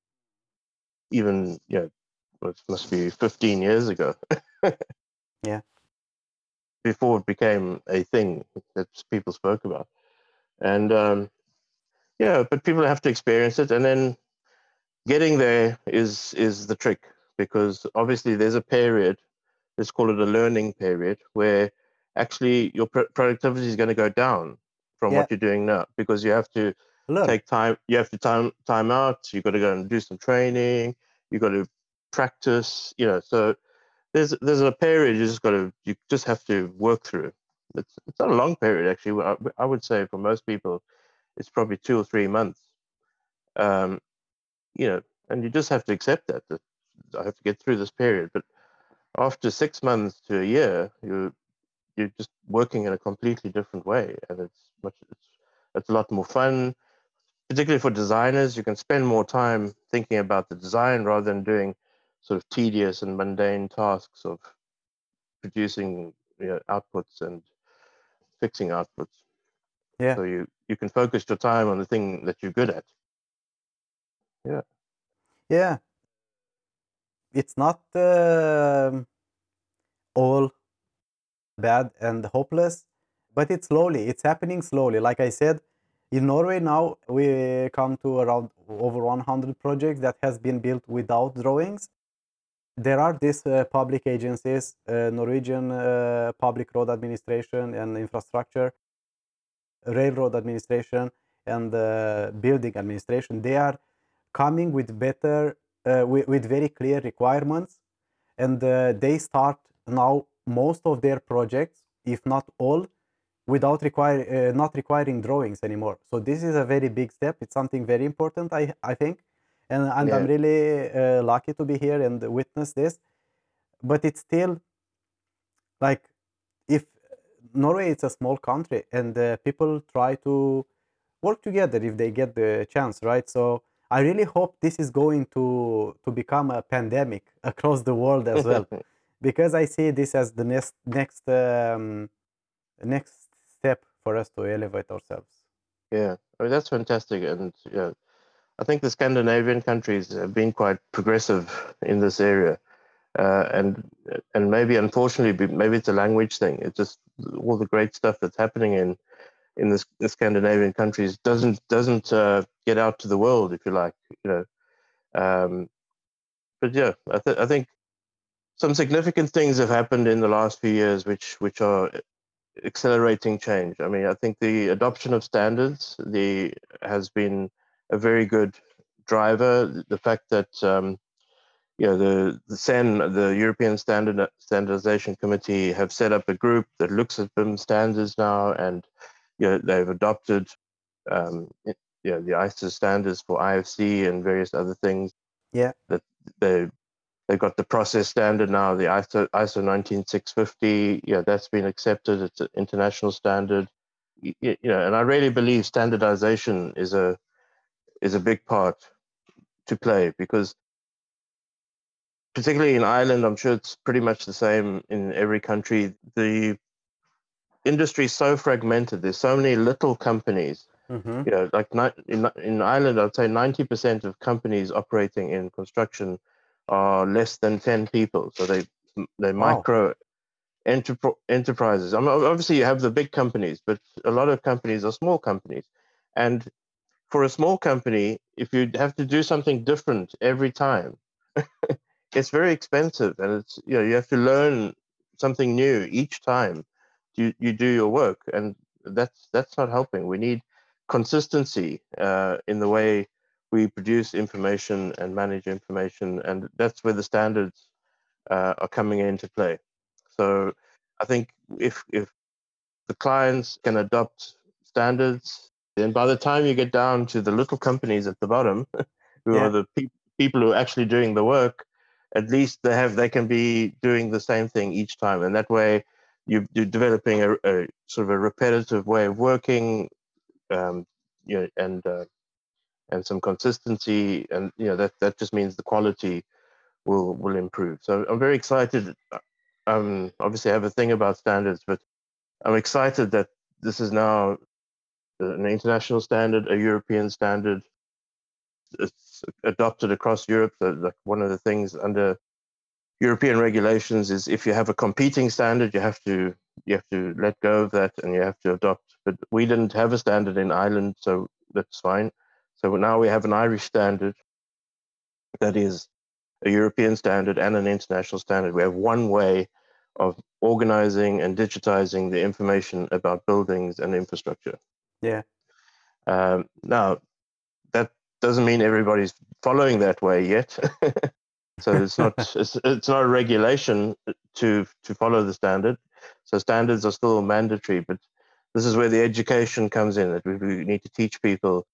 Even you know, it must be 15 years ago. yeah. Before it became a thing that people spoke about, and um, yeah, but people have to experience it, and then getting there is is the trick because obviously there's a period let's call it a learning period where actually your pr- productivity is going to go down from yeah. what you're doing now because you have to Learn. take time you have to time time out you've got to go and do some training you've got to practice you know so there's there's a period you just got to you just have to work through it's, it's not a long period actually I, I would say for most people it's probably two or three months um, you know, and you just have to accept that, that I have to get through this period. But after six months to a year, you you're just working in a completely different way, and it's much it's it's a lot more fun. Particularly for designers, you can spend more time thinking about the design rather than doing sort of tedious and mundane tasks of producing you know, outputs and fixing outputs. Yeah. So you you can focus your time on the thing that you're good at. Yeah. Yeah. It's not um all bad and hopeless, but it's slowly. It's happening slowly. Like I said, in Norway now we come to around over 100 projects that has been built without drawings. There are these uh, public agencies, uh, Norwegian uh, Public Road Administration and Infrastructure, Railroad Administration, and Building Administration. They are coming with better uh, with, with, very clear requirements and uh, they start now most of their projects if not all without require uh, not requiring drawings anymore. So this is a very big step. It's something very important i i think and, and yeah. i'm really uh, lucky to be here and witness this but it's still like if norway is a small country and uh, people try to work together if they get the chance right so I really hope this is going to to become a pandemic across the world as well, because I see this as the next next um, next step for us to elevate ourselves. Yeah, I mean that's fantastic, and yeah, I think the Scandinavian countries have been quite progressive in this area, uh, and and maybe unfortunately maybe it's a language thing. It's just all the great stuff that's happening in in the, the Scandinavian countries doesn't doesn't uh, get out to the world, if you like, you know. Um, but yeah, I, th- I think some significant things have happened in the last few years, which which are accelerating change. I mean, I think the adoption of standards the has been a very good driver. The fact that um, you know the the CEN, the European Standard Standardization Committee, have set up a group that looks at BIM standards now and you know, they've adopted um, you know, the ISO standards for IFC and various other things. Yeah. That they they've got the process standard now, the ISO ISO 19650. Yeah, that's been accepted. It's an international standard. You, you know, and I really believe standardization is a is a big part to play because particularly in Ireland, I'm sure it's pretty much the same in every country. The industry is so fragmented. There's so many little companies. hmm You know, like in in Ireland, I'd say 90% of companies operating in construction are less than 10 people. So they they're Wow. micro enterpr- enterprises. I mean, obviously, you have the big companies, but a lot of companies are small companies. And for a small company, if you have to do something different every time, it's very expensive, and it's you know you have to learn something new each time you you do your work, and that's that's not helping. We need consistency uh, in the way we produce information and manage information, and that's where the standards uh, are coming into play. So I think if if the clients can adopt standards, then by the time you get down to the little companies at the bottom, who Yeah. are the pe- people who are actually doing the work, at least they have they can be doing the same thing each time, and that way you, you're developing a, a sort of a repetitive way of working, um, you know, and uh, and some consistency, and you know that that just means the quality will will improve. So I'm very excited. Um, obviously, I have a thing about standards, but I'm excited that this is now Uh, an international standard, a European standard. It's adopted across Europe. Like one of the things under European regulations is if you have a competing standard, you have to you have to let go of that and you have to adopt. But we didn't have a standard in Ireland, so that's fine. So now we have an Irish standard that is a European standard and an international standard. We have one way of organizing and digitizing the information about buildings and infrastructure. Yeah. Um, now, that doesn't mean everybody's following that way yet. so it's not it's, it's not a regulation to to follow the standard. So standards are still mandatory, but this is where the education comes in. That we, we need to teach people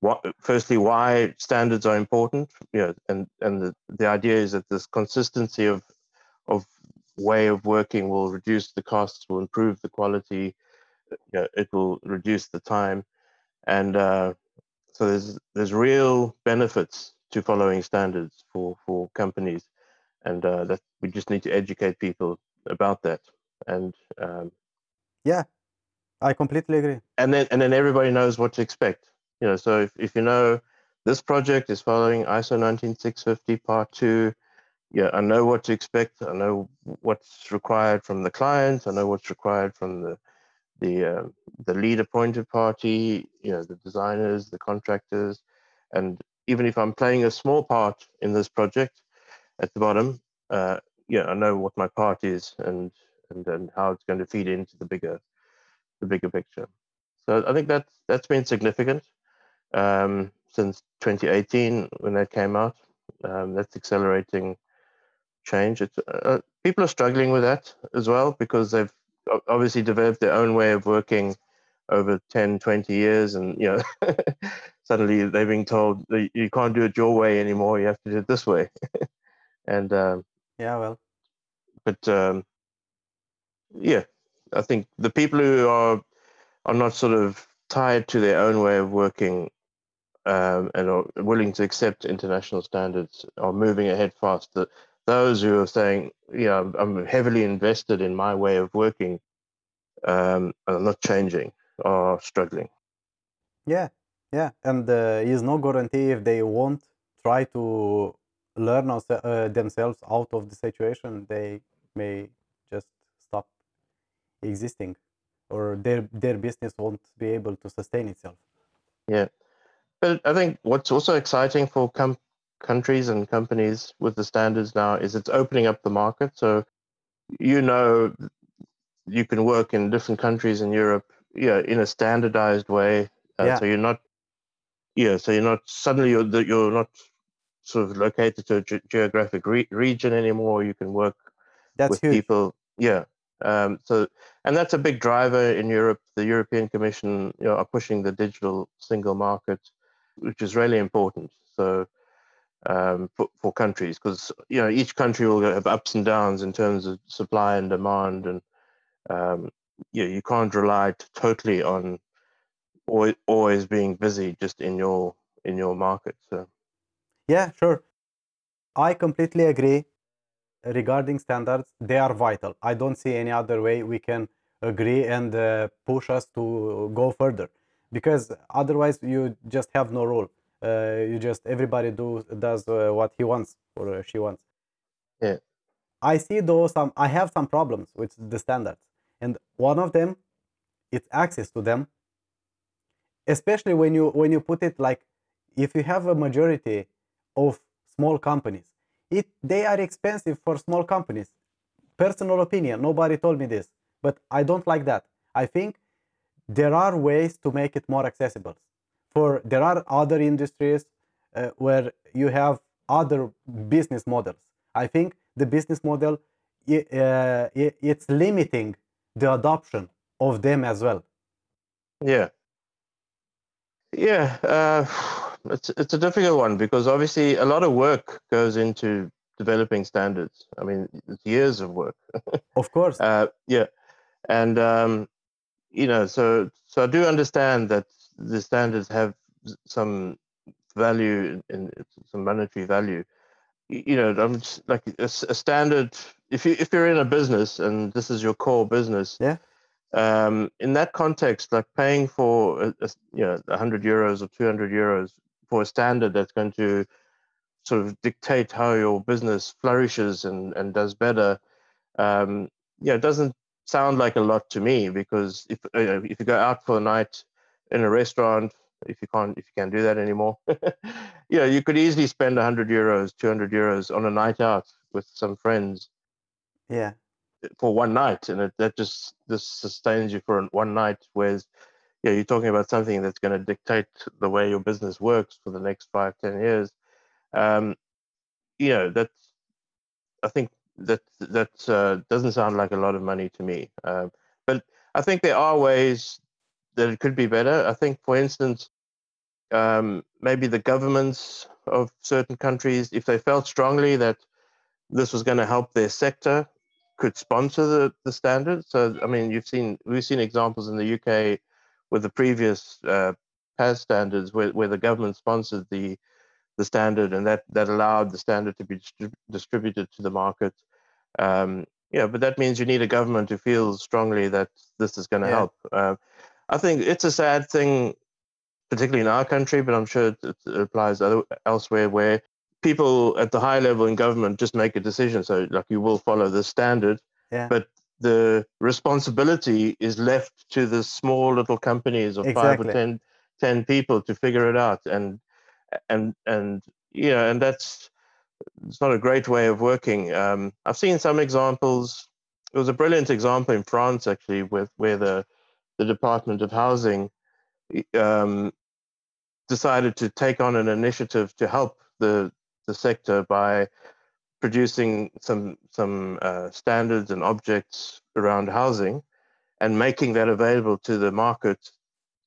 what firstly why standards are important. You know, and and the, the idea is that this consistency of of way of working will reduce the costs, will improve the quality. You know, it will reduce the time, and uh, so there's there's real benefits to following standards for for companies, and uh, that we just need to educate people about that, and um, Yeah. I completely agree. and then and then everybody knows what to expect. You know, so if, if you know this project is following ISO 19650 Part Two, yeah, I know what to expect. I know what's required from the client. I know what's required from the the uh, the lead appointed party. You know, the designers, the contractors, and even if I'm playing a small part in this project at the bottom, uh, yeah, I know what my part is and and and how it's going to feed into the bigger the bigger picture. So I think that's that's been significant um, since 2018 when that came out. Um, that's accelerating change. It's, uh, people are struggling with that as well because they've obviously developed their own way of working over 10, 20 years, and you know suddenly they're being told that you can't do it your way anymore. You have to do it this way. and um, Yeah, well. but um, yeah, I think the people who are are not sort of tied to their own way of working um, and are willing to accept international standards are moving ahead fast. Those who are saying, yeah, I'm- I'm heavily invested in my way of working um, and I'm not changing, are struggling. Yeah, yeah, and uh, is no guarantee if they won't try to learn uh, themselves out of the situation, they may just stop existing, or their their business won't be able to sustain itself. Yeah. But I think what's also exciting for com- countries and companies with the standards now is it's opening up the market. So you know you can work in different countries in Europe, yeah, in a standardized way. Uh, Yeah. So you're not, yeah, so you're not suddenly you're you're not sort of located to a ge- geographic re- region anymore. You can work That's with huge. people. Yeah. Um, so, and that's a big driver in Europe. The European Commission, you know, are pushing the digital single market, which is really important. So, um, for, for countries, because you know each country will have ups and downs in terms of supply and demand, and um, you you can't rely totally on always, always being busy just in your in your market. So, Yeah, sure. I completely agree. regarding standards, they are vital. I don't see any other way we can agree and uh, push us to go further because otherwise you just have no rule. Uh, you just everybody do does uh, what he wants or she wants. Yeah. I see though some I have some problems with the standards, and one of them, it's access to them. Especially when you when you put it like, if you have a majority of small companies, it they are expensive for small companies. Personal opinion. Nobody told me this, but I don't like that. I think there are ways to make it more accessible. For there are other industries uh, where you have other business models. I think the business model uh, it's limiting the adoption of them as well. Yeah. Yeah, uh, it's it's a difficult one because obviously a lot of work goes into developing standards. I mean, it's years of work. of course. Uh, yeah, and um, you know, so so I do understand that the standards have some value in, in some monetary value. You know, I'm just, like a, a, standard. If you if you're in a business and this is your core business, yeah. Um, in that context, like paying for a, a, you know 100 euros or 200 euros for a standard that's going to sort of dictate how your business flourishes and, and does better, um, yeah, it doesn't sound like a lot to me because if uh, if you go out for a night in a restaurant, if you can't if you can't do that anymore, you know, you could easily spend 100 euros, 200 euros on a night out with some friends. Yeah. For one night, and it, that just just sustains you for one night. Whereas, yeah, you're talking about something that's going to dictate the way your business works for the next five, ten years. Um, you know, that's I think that that uh, doesn't sound like a lot of money to me. Um, but I think there are ways that it could be better. I think, for instance, um, maybe the governments of certain countries, if they felt strongly that this was going to help their sector, could sponsor the, the standard. So, I mean, you've seen we've seen examples in the UK with the previous uh, PAS standards where, where the government sponsored the the standard, and that that allowed the standard to be distri- distributed to the market. Um, yeah, but that means you need a government who feels strongly that this is going to yeah. help. Uh, I think it's a sad thing, particularly in our country, but I'm sure it, applies other, elsewhere where people at the high level in government just make a decision. So, like, you will follow the standard, yeah. but the responsibility is left to the small little companies of exactly. five or ten, 10 people to figure it out. And and and yeah, and that's it's not a great way of working. Um, I've seen some examples. It was a brilliant example in France, actually, with where the the Department of Housing um, decided to take on an initiative to help the the sector by producing some some uh, standards and objects around housing and making that available to the market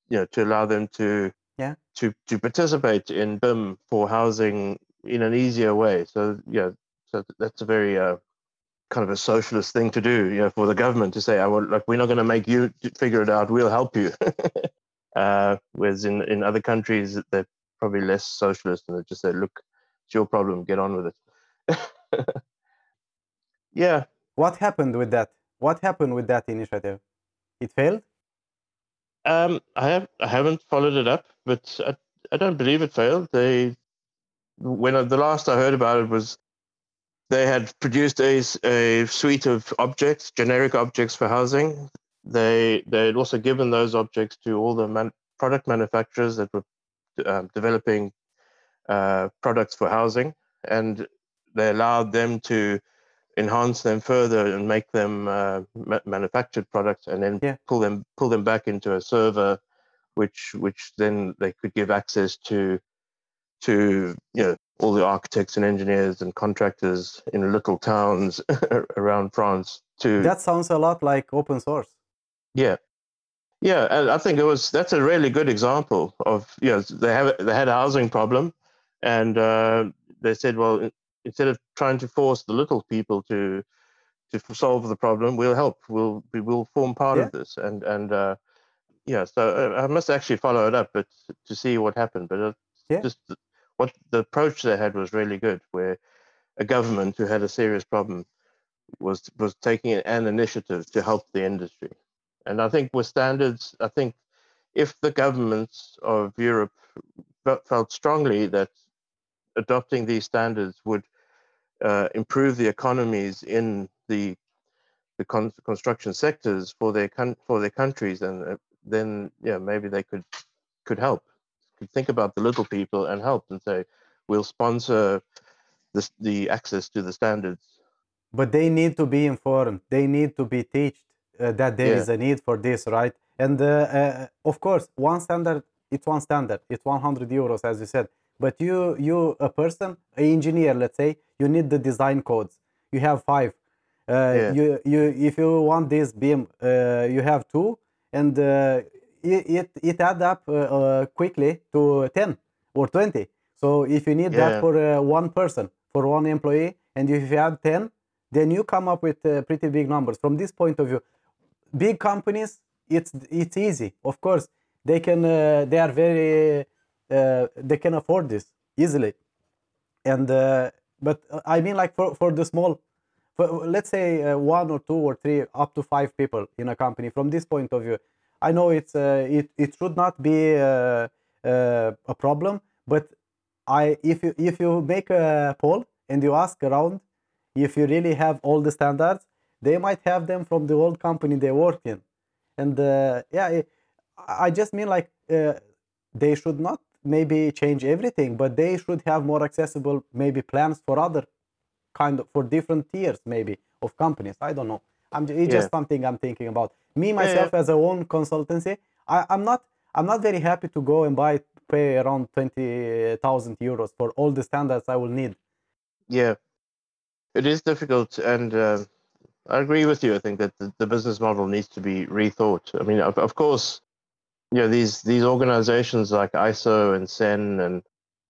you know to allow them to yeah to to participate in BIM for housing in an easier way. So yeah, so that's a very uh, kind of a socialist thing to do, you know, for the government to say, "I will like we're not going to make you figure it out. We'll help you." uh, whereas in in other countries they're probably less socialist and they just say, "Look, it's your problem. Get on with it." yeah. What happened with that? What happened with that initiative? It failed. Um, I have I haven't followed it up, but I, I don't believe it failed. They when I, the last I heard about it was they had produced a, a suite of objects, generic objects for housing. They they had also given those objects to all the man, product manufacturers that were um, developing uh, products for housing, and they allowed them to enhance them further and make them uh, ma- manufactured products, and then yeah. pull them pull them back into a server, which which then they could give access to to you know all the architects and engineers and contractors in little towns around France. To that sounds a lot like open source. Yeah, yeah, and I think it was that's a really good example of you know they have they had a housing problem, and uh, they said well instead of trying to force the little people to to solve the problem, we'll help. We'll we will form part yeah. of this, and and uh, yeah. So uh, I must actually follow it up, but to see what happened. But yeah. just what the approach they had was really good, where a government, who had a serious problem, was was taking an initiative to help the industry. And I think with standards, I think if the governments of Europe felt strongly that adopting these standards would uh, improve the economies in the the con- construction sectors for their con- for their countries, and uh, then yeah, maybe they could could help. Could think about the little people and help and say, we'll sponsor the the access to the standards. But they need to be informed. They need to be taught uh, that there Yeah. is a need for this, right? And uh, uh, of course, one standard, it's one standard. It's 100 euros, as you said. But you, you, a person, an engineer, let's say, you need the design codes. You have five. Uh, Yeah. You, you, if you want this beam, uh, you have two, and uh, it, it, it add up quickly to 10 or 20. So if you need that for uh, one person, for one employee, and if you add 10, then you come up with uh, pretty big numbers. From this point of view, big companies, it's it's easy. Of course, they can uh, they are very uh, they can afford this easily. And uh, but I mean, like for for the small, for, let's say uh, one or two or three, up to five people in a company. From this point of view, I know it's uh, it it should not be uh, uh, a problem, but I if you if you make a poll and you ask around if you really have all the standards, they might have them from the old company they work in, and yeah, I- just mean like they should not maybe change everything, but they should have more accessible maybe plans for other kind of for different tiers maybe of companies. I don't know. I'm ju- it's just something I'm thinking about. Me yeah. myself as a own consultancy, I, I'm not I'm not very happy to go and buy pay around twenty thousand euros for all the standards I will need. Yeah, it is difficult, and uh, I agree with you. I think that the, the business model needs to be rethought. I mean, of, of course, you know these these organizations like ISO and CEN and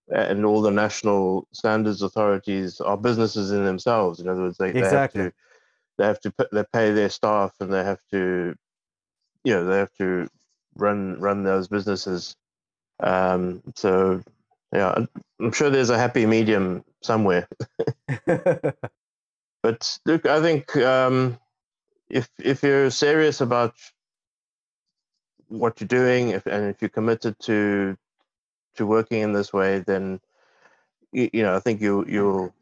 and all the national standards authorities are businesses in themselves. In other words, they, Exactly. they have to they have to put, they pay their staff and they have to you know they have to run run those businesses. Um, so yeah, I'm- sure there's a happy medium somewhere. But look, I think um, if if you're serious about what you're doing, if and if you're committed to to working in this way, then you, you know I think you you'll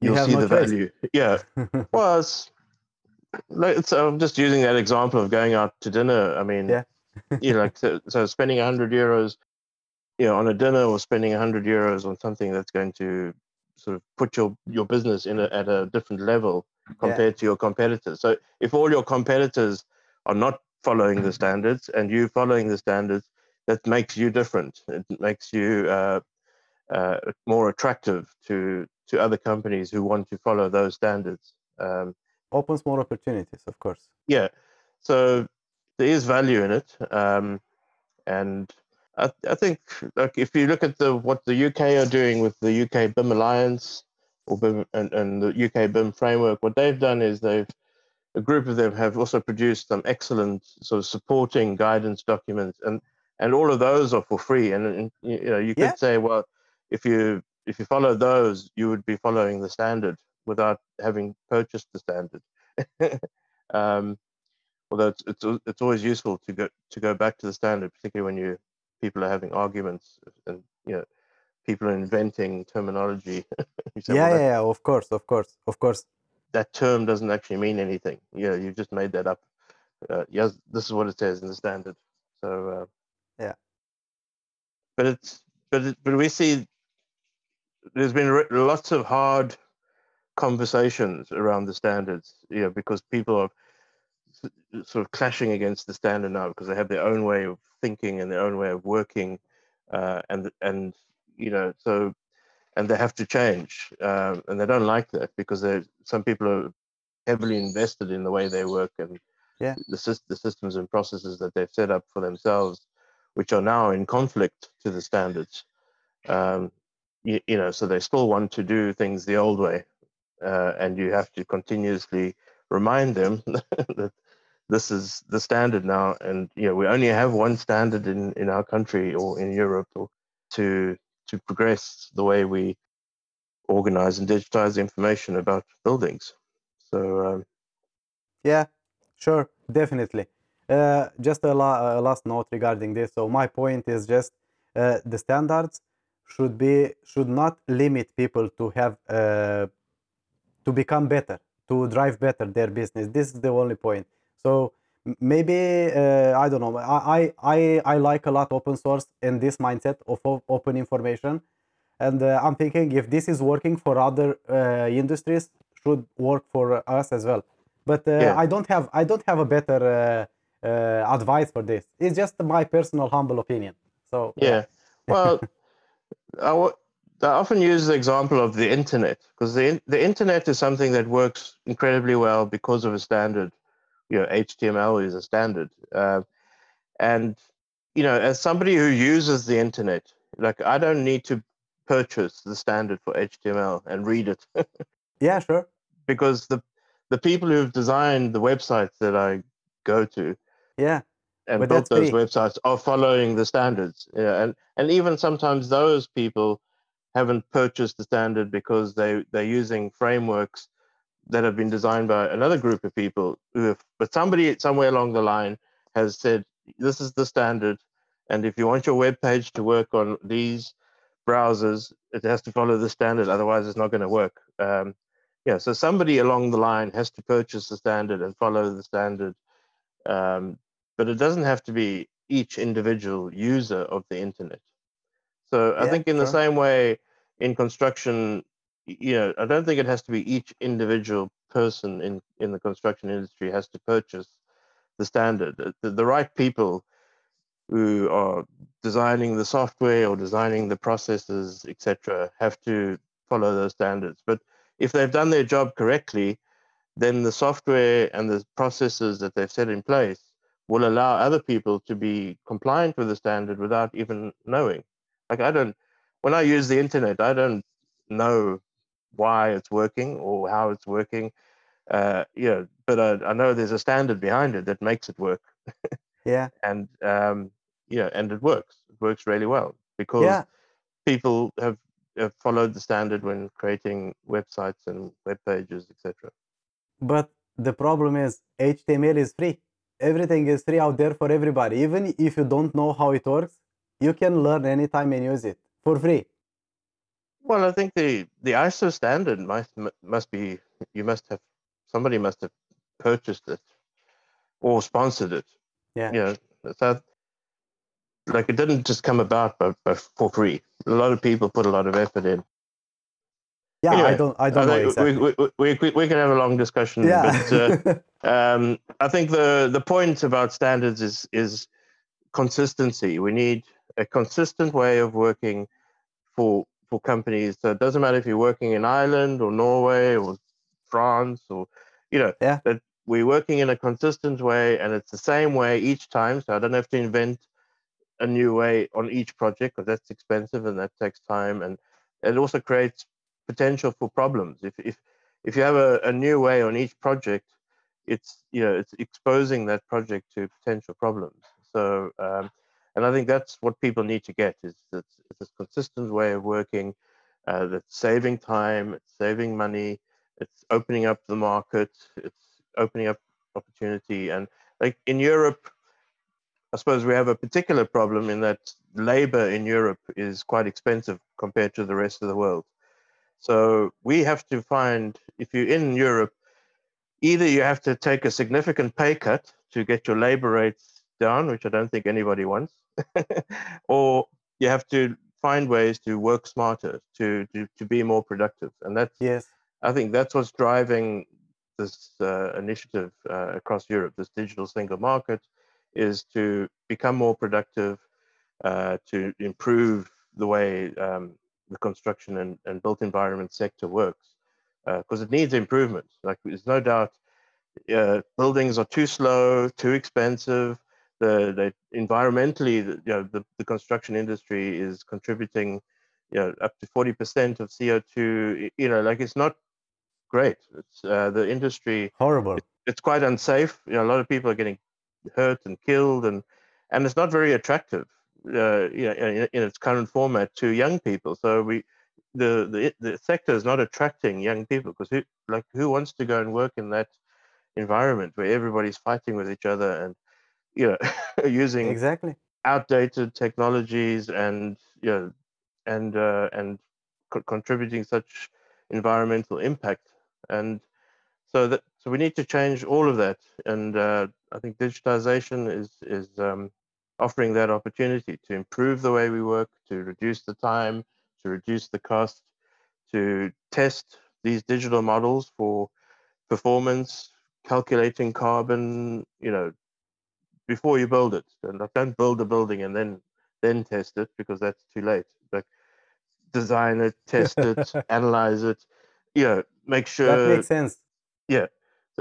You you'll have see the choice. value. Yeah. Well, it's, like, it's, I'm just using that example of going out to dinner. I mean, Yeah. you know, like so, so spending hundred euros, you know, on a dinner or spending hundred euros on something that's going to sort of put your your business in a, at a different level compared to your competitors. So if all your competitors are not following the standards and you following the standards, that makes you different. It makes you uh, uh, more attractive to to other companies who want to follow those standards. Um, Opens more opportunities, of course. yeah, so there is value in it, um, and I, I think like if you look at the what the UK are doing with the UK BIM Alliance or BIM and, and the UK BIM framework, what they've done is they've a group of them have also produced some excellent sort of supporting guidance documents, and and all of those are for free. And, and you know you could Yeah. say, well, if you if you follow those, you would be following the standard without having purchased the standard. um, although it's, it's it's always useful to go to go back to the standard, particularly when you people are having arguments and you know people are inventing terminology. Say, yeah, "Well, yeah, that, yeah. Of course, of course, of course. that term doesn't actually mean anything. You know, you just made that up. Uh, yes, this is what it says in the standard. So uh, Yeah. but it's but it, but we see there's been lots of hard conversations around the standards. You know, because people are s- sort of clashing against the standard now because they have their own way of thinking and their own way of working, uh, and and you know so and they have to change, um, and they don't like that because they some people are heavily invested in the way they work and Yeah. the, the systems and processes that they've set up for themselves, which are now in conflict to the standards. Um, you, you know, so they still want to do things the old way, uh, and you have to continuously remind them that this is the standard now, and you know we only have one standard in in our country or in Europe or to to progress the way we organize and digitize information about buildings. So um, Yeah, sure, definitely. Uh, just a, la- a last note regarding this. So my point is just uh, the standards should be should not limit people to have uh, to become better, to drive better their business. This is the only point. So maybe uh, I don't know. I, I I like a lot open source and this mindset of open information, and uh, I'm thinking if this is working for other uh, industries, should work for us as well. But uh, Yeah. I don't have I don't have a better uh, uh, advice for this. It's just my personal humble opinion. So yeah. Well, I, often use the example of the internet because the in- the internet is something that works incredibly well because of a standard. You know, HTML is a standard, uh, and you know, as somebody who uses the internet, like I don't need to purchase the standard for HTML and read it yeah, sure. because the the people who've designed the websites that I go to Yeah, and But built those websites are following the standards. Yeah, and and even sometimes those people haven't purchased the standard because they they're using frameworks that have been designed by another group of people who have, but somebody somewhere along the line has said this is the standard, and if you want your web page to work on these browsers, it has to follow the standard. Otherwise, it's not going to work. Um, yeah, so somebody along the line has to purchase the standard and follow the standard. Um, but it doesn't have to be each individual user of the internet. So I Yeah, think in the same way in construction, you know, I don't think it has to be each individual person in, in the construction industry has to purchase the standard. The- The, the right people who are designing the software or designing the processes, etc., have to follow those standards. But if they've done their job correctly, then the software and the processes that they've set in place will allow other people to be compliant with the standard without even knowing. Like I don't, when I use the internet, I don't know why it's working or how it's working. Uh, you know, but I, I know there's a standard behind it that makes it work, Yeah, and um, you know, and it works. It works really well because yeah, people have, have followed the standard when creating websites and web pages, etc. but the problem is HTML is free. Everything is free out there for everybody. Even if you don't know how it works, you can learn anytime and use it for free. Well, I think the the ISO standard must must be you must have somebody must have purchased it or sponsored it. Yeah. You know, so like it didn't just come about by, by, for free. A lot of people put a lot of effort in. Yeah, I don't I don't know exactly. we, we, we, we, can have a long discussion. But, uh, Yeah. um, I think the the point about standards is is consistency. We need a consistent way of working for for companies. So it doesn't matter if you're working in Ireland or Norway or France or you know Yeah. that we're working in a consistent way and it's the same way each time. So I don't have to invent a new way on each project because that's expensive and that takes time and it also creates potential for problems. If if if you have a, a new way on each project, it's you know it's exposing that project to potential problems. So um, and I think that's what people need to get is it's a consistent way of working uh, that's saving time, it's saving money, it's opening up the market, it's opening up opportunity. And like in Europe, I suppose we have a particular problem in that labor in Europe is quite expensive compared to the rest of the world. So we have to find, if you're in Europe, either you have to take a significant pay cut to get your labor rates down, which I don't think anybody wants, or you have to find ways to work smarter, to, to, to be more productive. And that's, yes. I think that's what's driving this uh, initiative uh, across Europe, this digital single market, is to become more productive, uh, to improve the way um, the construction and, and built environment sector works, because it needs improvement. Like there's no doubt, uh, buildings are too slow, too expensive. The, the environmentally, the, you know, the, the construction industry is contributing, you know, up to 40% of CO2. You know, like it's not great. It's uh, the industry Horrible. it's quite unsafe. You know, a lot of people are getting hurt and killed, and and it's not very attractive. Uh, you know, in, in its current format to young people. So we the, the the sector is not attracting young people because who like who wants to go and work in that environment where everybody's fighting with each other and you know using exactly. outdated technologies and you know and uh, and co- contributing such environmental impact. And so that so we need to change all of that. And uh, i think digitization is is um, offering that opportunity to improve the way we work to reduce the time to reduce the cost to test these digital models for performance calculating carbon you know before you build it. And don't build a building and then then test it because that's too late. Like design it test it analyze it you know make sure that makes sense. Yeah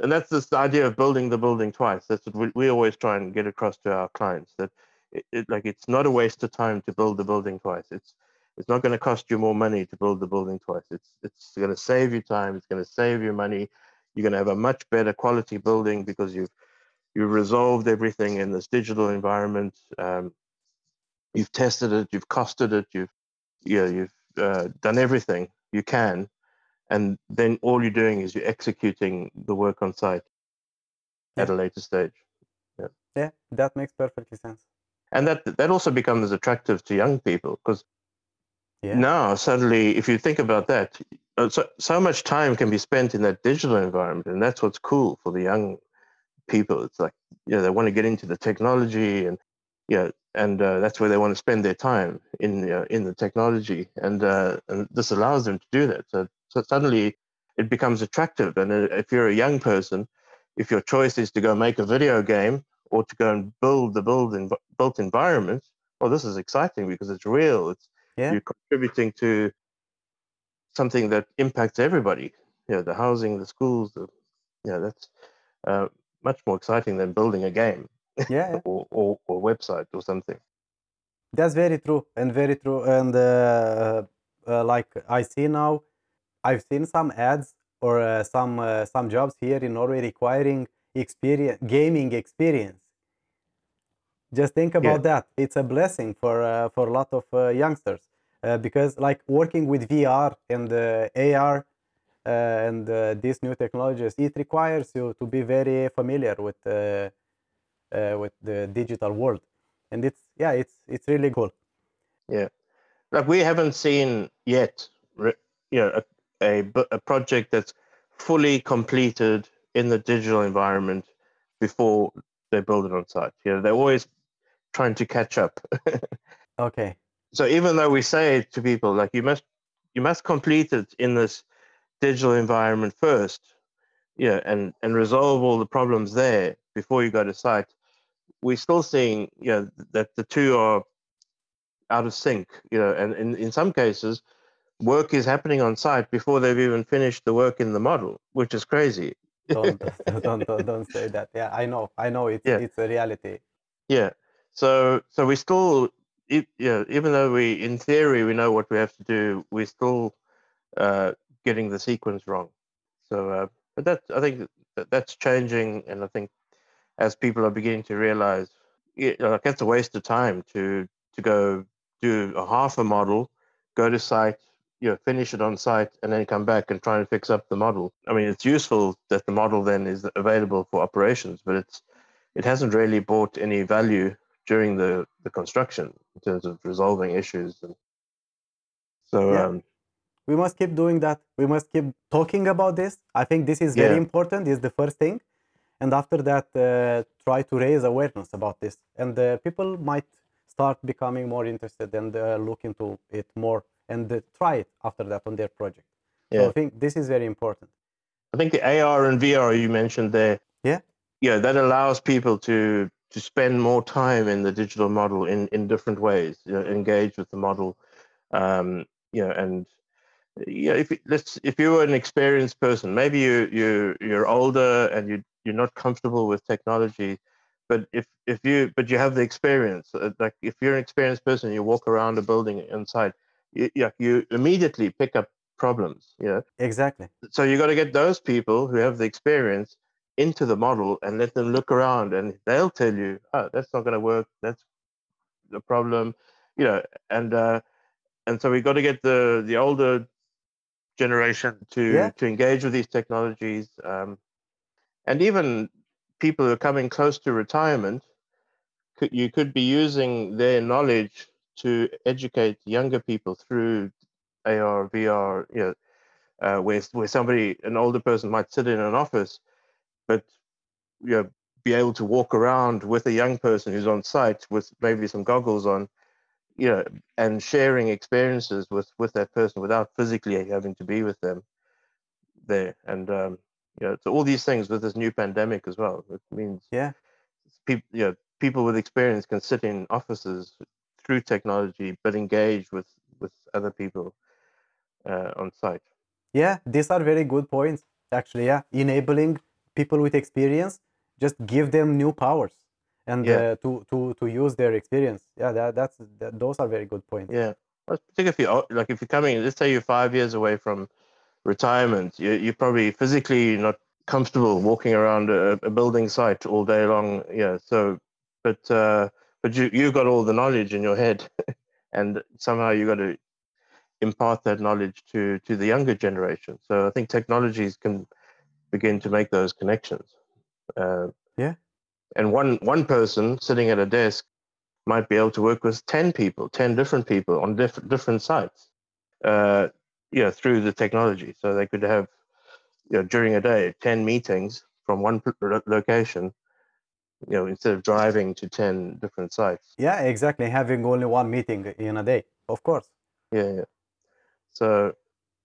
and that's this idea of building the building twice. That's what we, we always try and get across to our clients that it, it, like it's not a waste of time to build the building twice. It's it's not going to cost you more money to build the building twice. It's it's going to save you time it's going to save you money. You're going to have a much better quality building because you've you've resolved everything in this digital environment. Um, you've tested it you've costed it you've yeah you've uh, done everything you can and then all you're doing is you're executing the work on site at a later stage. Yeah. Yeah that makes perfectly sense. And that that also becomes attractive to young people because yeah. now suddenly if you think about that uh, so, so much time can be spent in that digital environment and that's what's cool for the young people. It's like you know they want to get into the technology and yeah you know, and uh, that's where they want to spend their time in uh, in the technology. And uh, and this allows them to do that. So, so suddenly it becomes attractive. And if you're a young person if your choice is to go make a video game or to go and build the build built environment well this is exciting because it's real. It's yeah. you're contributing to something that impacts everybody. You know the housing the schools the you know that's uh, much more exciting than building a game. Yeah, or, or, or website or something. That's very true and very true. And uh, uh, like i see now i've seen some ads or uh, some uh, some jobs here in norway requiring experience gaming experience. Just think about Yeah. that. It's a blessing for uh, for a lot of uh, youngsters uh, because like working with vr and uh, ar uh, and uh, these new technologies it requires you to be very familiar with uh, uh, with the digital world. And it's yeah it's it's really cool. Yeah, like we haven't seen yet re- you know a, a, a project that's fully completed in the digital environment before they build it on site. You know they're always trying to catch up. Okay. So even though we say to people like you must you must complete it in this digital environment first yeah and and resolve all the problems there before you go to site we're still seeing you know that the two are out of sync you know and in, in some cases work is happening on site before they've even finished the work in the model which is crazy don't, don't don't don't say that yeah i know i know it's Yeah. it's a reality Yeah. So so we still, e- yeah, even though we in theory we know what we have to do, we're still uh, getting the sequence wrong. So, uh, but that I think that that's changing, and I think as people are beginning to realize, yeah, like that's a waste of time to to go do a half a model, go to site, you know, finish it on site, and then come back and try and fix up the model. I mean, it's useful that the model then is available for operations, but it's it hasn't really brought any value during the, the construction in terms of resolving issues. And so, Yeah. um, we must keep doing that we must keep talking about this i think this is very Yeah. important is the first thing and after that uh, try to raise awareness about this and uh, people might start becoming more interested and uh, look into it more and uh, try it after that on their project so Yeah. i think this is very important I think the AR and VR you mentioned there, Yeah. yeah, that allows people to to spend more time in the digital model in in different ways, you know, engage with the model, um, you know, and yeah, if you- let's if you were an experienced person, maybe you you you're older and you you're not comfortable with technology, but if if you but you have the experience, uh, like if you're an experienced person, you walk around a building inside, you, you immediately pick up problems, you know exactly so you got to get those people who have the experience into the model and let them look around and they'll tell you oh that's not going to work that's the problem you know and uh, and so we've got to get the the older generation to Yeah. to engage with these technologies, um, and even people who are coming close to retirement. Could, you could be using their knowledge to educate younger people through AR, VR, you know, uh, where where somebody, an older person, might sit in an office, but you know, be able to walk around with a young person who's on site with maybe some goggles on, you know, and sharing experiences with with that person without physically having to be with them there. And um, you know, so all these things with this new pandemic as well. It means Yeah. people, you know, people with experience can sit in offices through technology, but engage with with other people uh, on site. Yeah, these are very good points. Actually, yeah, enabling people with experience, just give them new powers and Yeah. uh, to to to use their experience. Yeah, that that's that, those are very good points. Yeah, well, particularly if you're like if you're coming, let's say you're five years away from retirement, you, you're probably physically not comfortable walking around a, a building site all day long. Yeah, so but uh, but you you got all the knowledge in your head, and somehow you got to impart that knowledge to to the younger generation. So I think technologies can begin to make those connections. Uh, Yeah. and one one person sitting at a desk might be able to work with 10 people 10 different people on different different sites uh, you know through the technology so they could have you know during a day 10 meetings from one location you know instead of driving to 10 different sites Yeah, exactly. Having only one meeting in a day, of course, yeah, yeah. so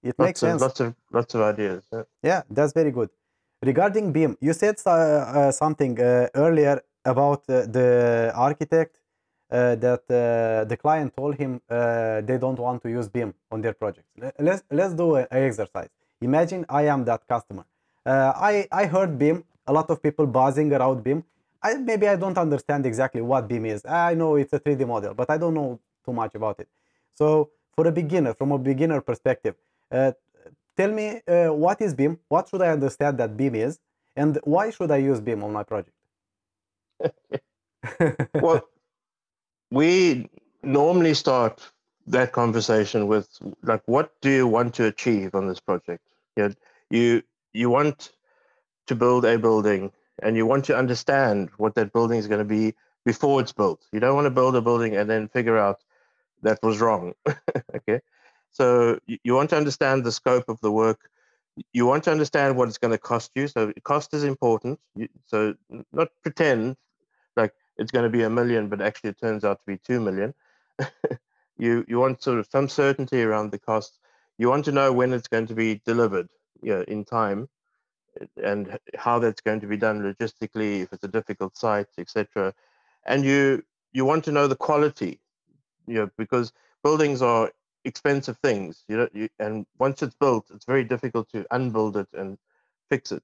it makes of sense. lots of lots of ideas yeah. Yeah, that's very good. Regarding BIM, you said uh, uh, something uh, earlier about uh, the architect uh, that uh, the client told him uh, they don't want to use BIM on their project. Let's let's do an exercise. Imagine I am that customer. Uh, I I heard BIM. A lot of people buzzing around BIM. I, maybe I don't understand exactly what BIM is. I know it's a 3D model, but I don't know too much about it. So for a beginner, from a beginner perspective, uh, tell me uh, what is BIM? What should I understand that BIM is? And why should I use BIM on my project? well we normally start that conversation with like what do you want to achieve on this project you you you want to build a building and you want to understand what that building is going to be before it's built. You don't want to build a building and then figure out that was wrong okay? So you, you want to understand the scope of the work. You want to understand what it's going to cost you. So cost is important. You, so not pretend like it's going to be a million but actually it turns out to be 2 million. You you want sort of some certainty around the cost. You want to know when it's going to be delivered you know, in time and how that's going to be done logistically if it's a difficult site etc and you you want to know the quality you know because buildings are expensive things you know you, and once it's built it's very difficult to unbuild it and fix it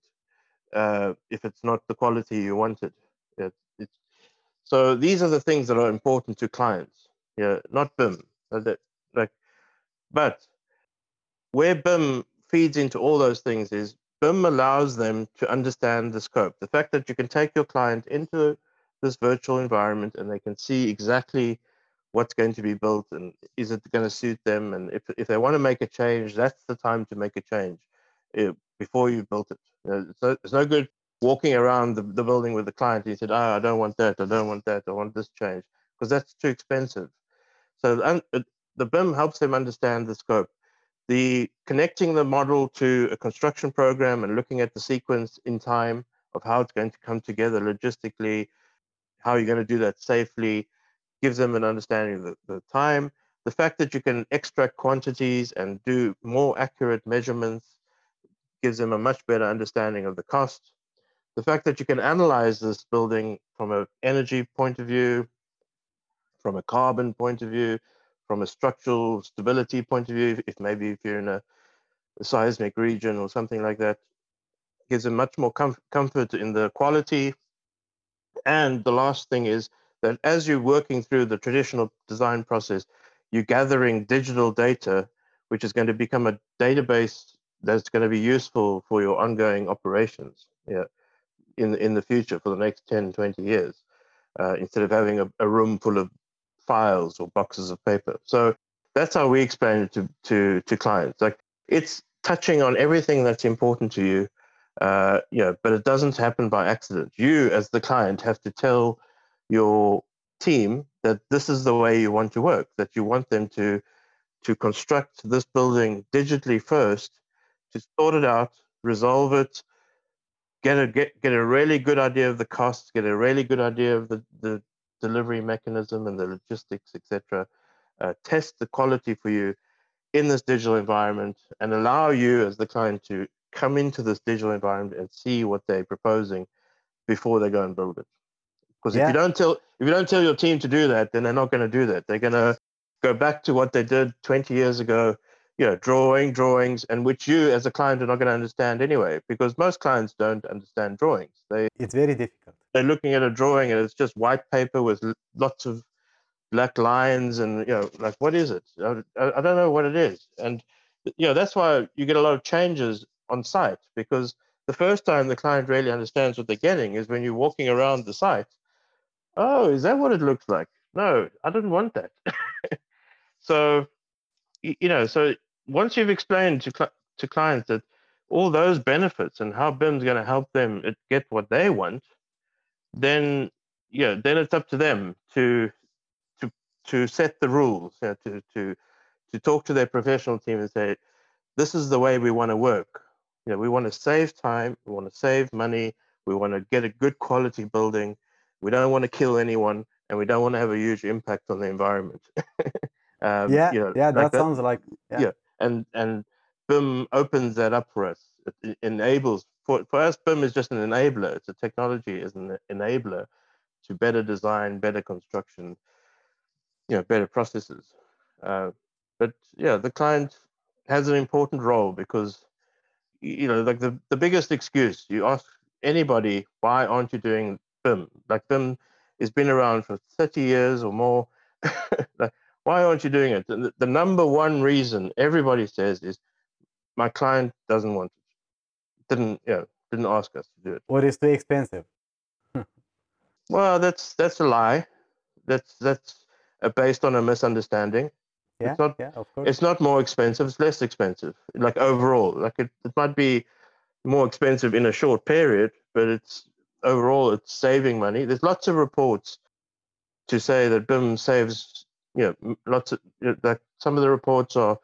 uh, if it's not the quality you wanted. It, so these are the things that are important to clients yeah not bim. Like but where BIM feeds into all those things is BIM allows them to understand the scope. The fact that you can take your client into this virtual environment and they can see exactly what's going to be built and is it going to suit them. And if, if they want to make a change, that's the time to make a change eh, before you've built it. So it's no good walking around the, the building with the client you said, oh, I don't want that, I don't want that, I want this change, because that's too expensive. So uh, the BIM helps them understand the scope the connecting the model to a construction program and looking at the sequence in time of how it's going to come together logistically, how you're going to do that safely, gives them an understanding of the, the time. The fact that you can extract quantities and do more accurate measurements gives them a much better understanding of the cost. The fact that you can analyze this building from an energy point of view, from a carbon point of view, from a structural stability point of view, if maybe if you're in a, seismic region or something like that, gives them much more com- comfort in the quality. And the last thing is that as you're working through the traditional design process, you're gathering digital data, which is going to become a database that's going to be useful for your ongoing operations yeah, in, in the future for the next 10, 20 years, uh, instead of having a, a room full of files or boxes of paper. So that's how we explain it to to to clients. Like it's touching on everything that's important to you, uh, you know, but it doesn't happen by accident. You, as the client, have to tell your team that this is the way you want to work. That you want them to to construct this building digitally first, to sort it out, resolve it, get a get get a really good idea of the costs, get a really good idea of the the delivery mechanism and the logistics, etc. Uh, test the quality for you in this digital environment and allow you as the client to come into this digital environment and see what they're proposing before they go and build it. Because Yeah. if you don't tell if you don't tell your team to do that, then they're not going to do that. They're going to go back to what they did 20 years ago, you know, drawing drawings, and which you as a client are not going to understand anyway, because most clients don't understand drawings. They It's very difficult. They're looking at a drawing and it's just white paper with lots of black lines and you know like what is it? I, I don't know what it is. And you know that's why you get a lot of changes on site because the first time the client really understands what they're getting is when you're walking around the site. Oh is that what it looks like? No i didn't want that. So you know so once you've explained to, cli- to clients that all those benefits and how bim's going to help them uh, get what they want then yeah then it's up to them to to to set the rules you know, to to to talk to their professional team and say this is the way we want to work you know we want to save time we want to save money we want to get a good quality building we don't want to kill anyone and we don't want to have a huge impact on the environment um, yeah, you know, yeah, like that, that- sounds like yeah. Yeah. and and BIM opens that up for us. It enables for for us. BIM is just an enabler. It's a technology is an enabler to better design, better construction, you know, better processes. Uh, but yeah, the client has an important role because you know, like the the biggest excuse you ask anybody, why aren't you doing BIM? Like BIM has been around for thirty years or more. like, why aren't you doing it? The, the number one reason everybody says is my client doesn't want it. Didn't know, didn't ask us to do it. or it's too expensive. Well, that's that's a lie. That's that's based on a misunderstanding. Yeah, not- yeah, of course. It's not more expensive. It's less expensive. Like overall, like it, it might be more expensive in a short period, but it's overall it's saving money. There's lots of reports to say that BIM saves. You know, lots of you know, like some of the reports are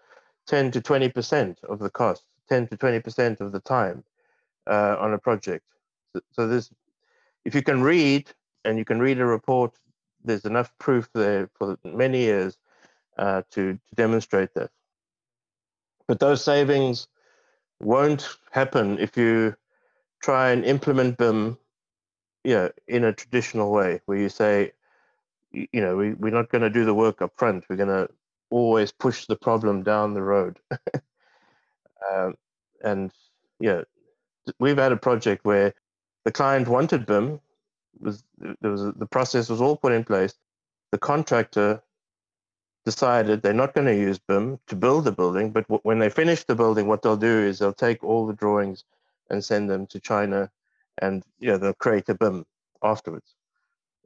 ten to twenty percent of the cost, ten to twenty percent of the time uh, on a project. So, so there's if you can read and you can read a report, there's enough proof there for many years uh, to, to demonstrate that. But those savings won't happen if you try and implement them you know, in a traditional way, where you say, you know, we, we're not going to do the work up front. We're going to always push the problem down the road. um, and yeah, we've had a project where the client wanted BIM. Was there was a, the process was all put in place. The contractor decided they're not going to use BIM to build the building, but w- when they finish the building, what they'll do is they'll take all the drawings and send them to China, and yeah, they'll create a BIM afterwards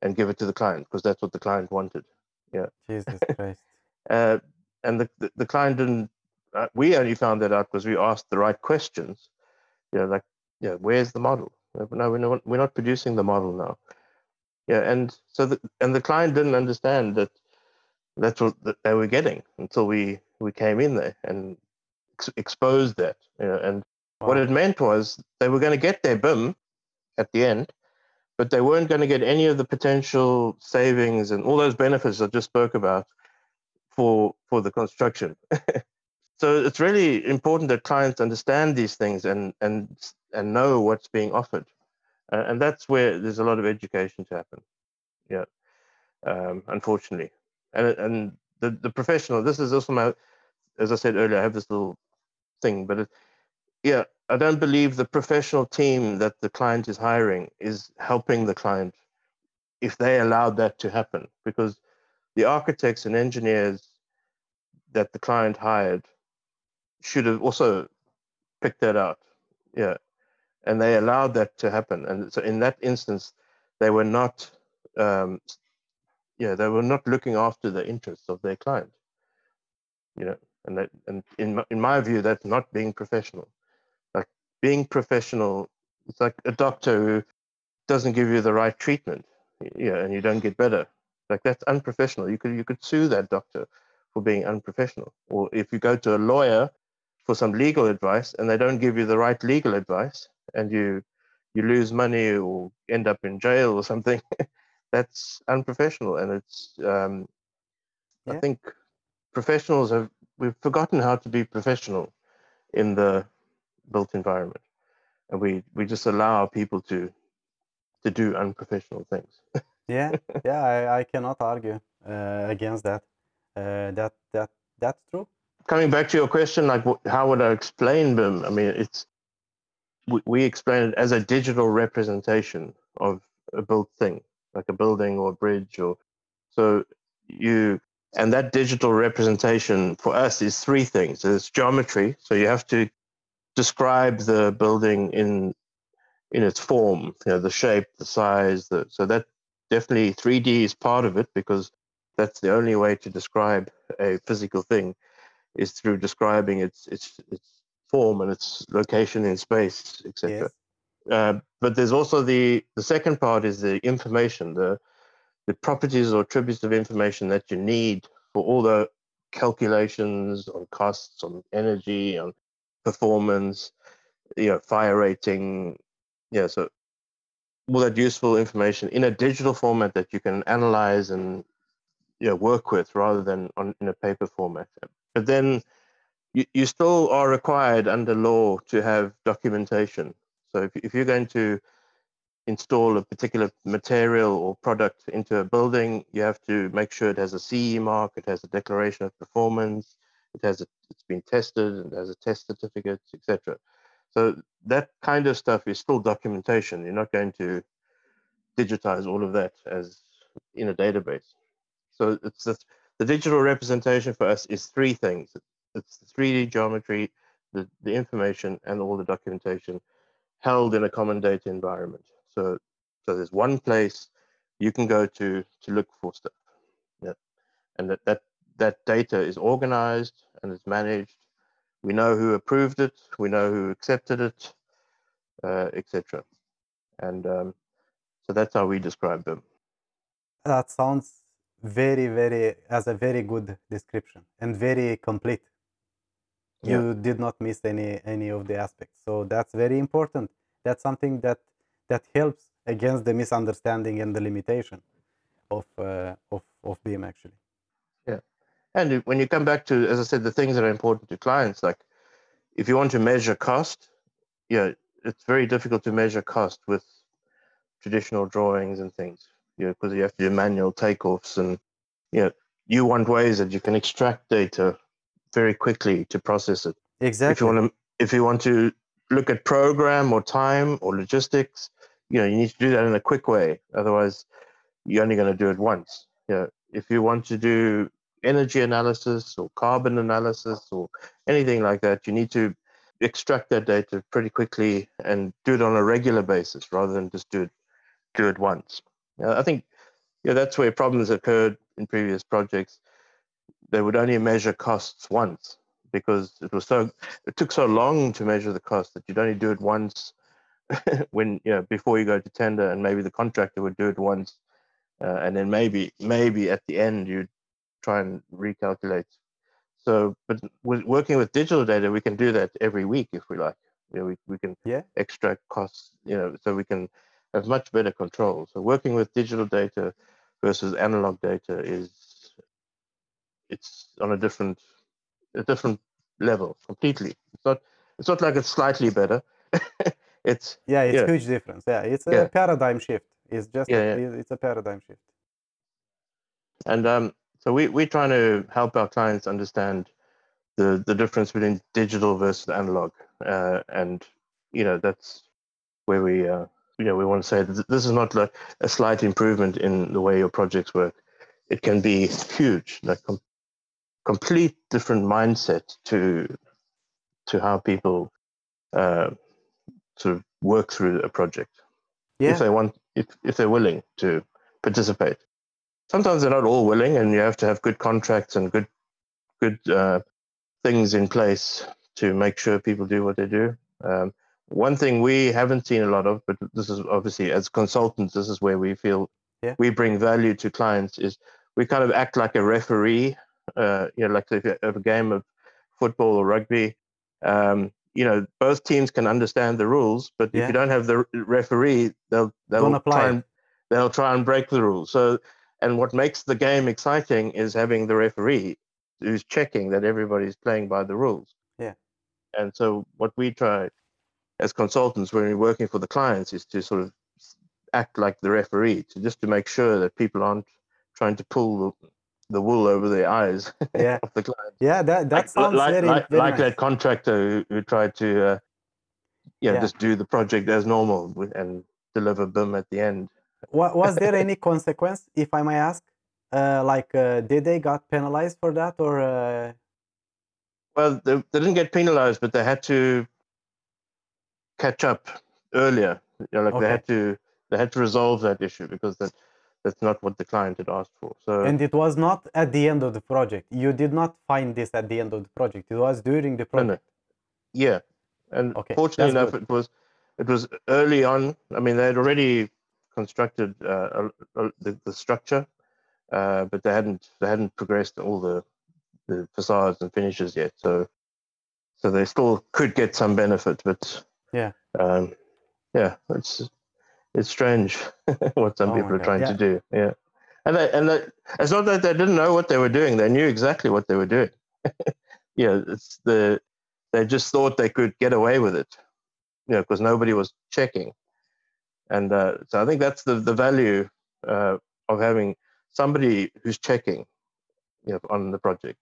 and give it to the client because that's what the client wanted. Yeah. Jesus Christ. Uh, and the, the the client didn't. Uh, we only found that out because we asked the right questions. You know, like, yeah, where's the model? No, we're not. We're not producing the model now. Yeah, and so the and the client didn't understand that that's what that they were getting until we we came in there and ex- exposed that. You know, and what it meant was they were going to get their BIM at the end, but they weren't going to get any of the potential savings and all those benefits I just spoke about for for the construction. so it's really important that clients understand these things and and and know what's being offered, uh, and that's where there's a lot of education to happen. Yeah, um, unfortunately, and and the the professional. This is also my, as I said earlier, I have this little thing, but it, yeah, I don't believe the professional team that the client is hiring is helping the client if they allowed that to happen because the architects and engineers that the client hired should have also picked that out. Yeah. And they allowed that to happen. And so in that instance, they were not, um, yeah, they were not looking after the interests of their client. you know, and that and in my, in my view, that's not being professional. Like being professional, it's like a doctor who doesn't give you the right treatment, yeah, and you don't get better. Like that's unprofessional. You could you could sue that doctor for being unprofessional. Or if you go to a lawyer for some legal advice and they don't give you the right legal advice and you you lose money or end up in jail or something, that's unprofessional. And it's um, Yeah. I think professionals have we've forgotten how to be professional in the built environment, and we we just allow people to to do unprofessional things. Yeah, yeah, I, I cannot argue uh, against that. Uh, that that that's true. Coming back to your question, like how would I explain BIM? I mean, it's we, we explain it as a digital representation of a built thing, like a building or a bridge, or so you and that digital representation for us is three things. It's geometry, so you have to describe the building in in its form, you know, the shape, the size, the so that definitely 3D is part of it because that's the only way to describe a physical thing is through describing its its its form and its location in space, etc. Yes. Uh, but there's also the the second part is the information, the the properties or attributes of information that you need for all the calculations on costs, on energy, on performance, you know, fire rating, yeah. So all that useful information in a digital format that you can analyze and you know, work with rather than on in a paper format. But then you, you still are required under law to have documentation. So if, if you're going to install a particular material or product into a building, you have to make sure it has a CE mark, it has a declaration of performance, it has a, it's been tested, it has a test certificate, etc. So that kind of stuff is still documentation. You're not going to digitize all of that as in a database. So it's the, the digital representation for us is three things. It's the 3D geometry, the, the information, and all the documentation held in a common data environment. So so there's one place you can go to to look for stuff. Yeah. And that, that that data is organized and is managed. We know who approved it, we know who accepted it, uh, etc. And um, so that's how we describe them. That sounds very, very as a very good description and very complete. Yeah. You did not miss any any of the aspects. So that's very important. That's something that that helps against the misunderstanding and the limitation of uh, of of BIM actually. Yeah. And when you come back to, as I said, the things that are important to clients, like if you want to measure cost, yeah, it's very difficult to measure cost with traditional drawings and things, you know, because you have to do manual takeoffs and, you know, you want ways that you can extract data very quickly to process it. Exactly. If you want to, if you want to look at program or time or logistics, you know, you need to do that in a quick way. Otherwise, you're only going to do it once. You know, if you want to do energy analysis or carbon analysis or anything like that, you need to extract that data pretty quickly and do it on a regular basis rather than just do it do it once. I think yeah, that's where problems occurred in previous projects. They would only measure costs once because it was so it took so long to measure the cost that you'd only do it once when you know before you go to tender and maybe the contractor would do it once uh, and then maybe maybe at the end you'd try and recalculate so but with working with digital data we can do that every week if we like you know, we, we can Yeah. extract costs you know so we can have much better control so working with digital data versus analog data is it's on a different a different level completely it's not it's not like it's slightly better it's Yeah, it's Yeah. huge difference. Yeah, it's a Yeah. paradigm shift. It's just Yeah, a, it's a paradigm shift. And um, so we, we're trying to help our clients understand the, the difference between digital versus analog. Uh, and, you know, that's where we, uh, you know, we want to say that this is not like a slight improvement in the way your projects work. It can be huge, like com- complete different mindset to, to how people uh, sort of work through a project if they want, if, if they're willing to participate. Sometimes they're not all willing, and you have to have good contracts and good good uh, things in place to make sure people do what they do. Um, one thing we haven't seen a lot of, but this is obviously as consultants, this is where we feel Yeah. we bring value to clients. Is we kind of act like a referee. Uh, you know, like if you have a game of football or rugby. Um, you know, both teams can understand the rules, but if you don't have the referee, they'll they'll try and they'll try and break the rules. So, and what makes the game exciting is having the referee who's checking that everybody's playing by the rules. Yeah. And so, what we try as consultants when we're working for the clients is to sort of act like the referee, to just to make sure that people aren't trying to pull the, the wool over their eyes Yeah. of the client. Yeah, that that Like, sounds like, very, like, very like nice. that contractor who, who tried to, uh, you know, Yeah. just do the project as normal and deliver BIM at the end. Wa- was there any consequence, if I may ask? Uh, like, uh, did they got penalized for that, or uh, Well, they, they didn't get penalized, but they had to catch up earlier. You know, like Okay. they had to they had to resolve that issue because that that's not what the client had asked for. So and it was not at the end of the project. You did not find this at the end of the project. It was during the No, no. project. yeah, and Okay, fortunately that's enough, it was it was early on. I mean, they had already constructed uh, a- a- the, the structure, uh, but they hadn't they hadn't progressed all the the facades and finishes yet. So so they still could get some benefit, but Yeah. um, yeah, it's it's strange what some Oh people are God, trying yeah. to do. Yeah, and they, and they, it's not that they didn't know what they were doing; they knew exactly what they were doing. yeah, it's the they just thought they could get away with it, you know, because nobody was checking. And uh, so I think that's the the value uh, of having somebody who's checking, you know, on the project.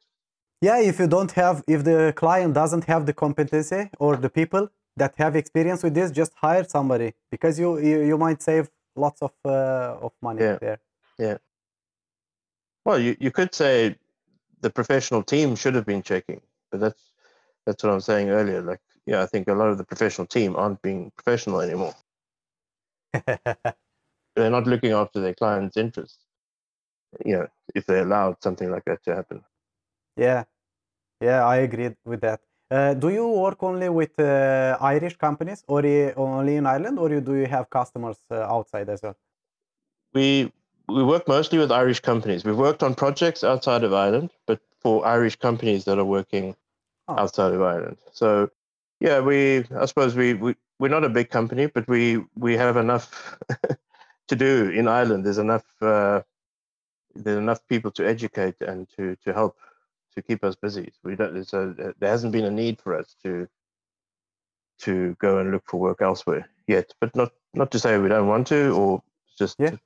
Yeah, if you don't have, if the client doesn't have the competency or the people that have experience with this, just hire somebody because you you, you might save lots of uh, of money there. Yeah. Well, you, you could say the professional team should have been checking, but that's that's what I was saying earlier. Like, yeah, I think a lot of the professional team aren't being professional anymore. They're not looking after their clients' interests. You know, if they allowed something like that to happen. yeah, yeah, I agree with that. Uh, do you work only with uh, Irish companies or only in Ireland, or do you have customers uh, outside as well? We we work mostly with Irish companies. We've worked on projects outside of Ireland, but for Irish companies that are working Oh. outside of Ireland. So yeah, we I suppose we, we we're not a big company, but we we have enough to do in Ireland. There's enough uh, there's enough people to educate and to to help to keep us busy. We don't so there hasn't been a need for us to to go and look for work elsewhere yet. But not not to say we don't want to or just Yeah.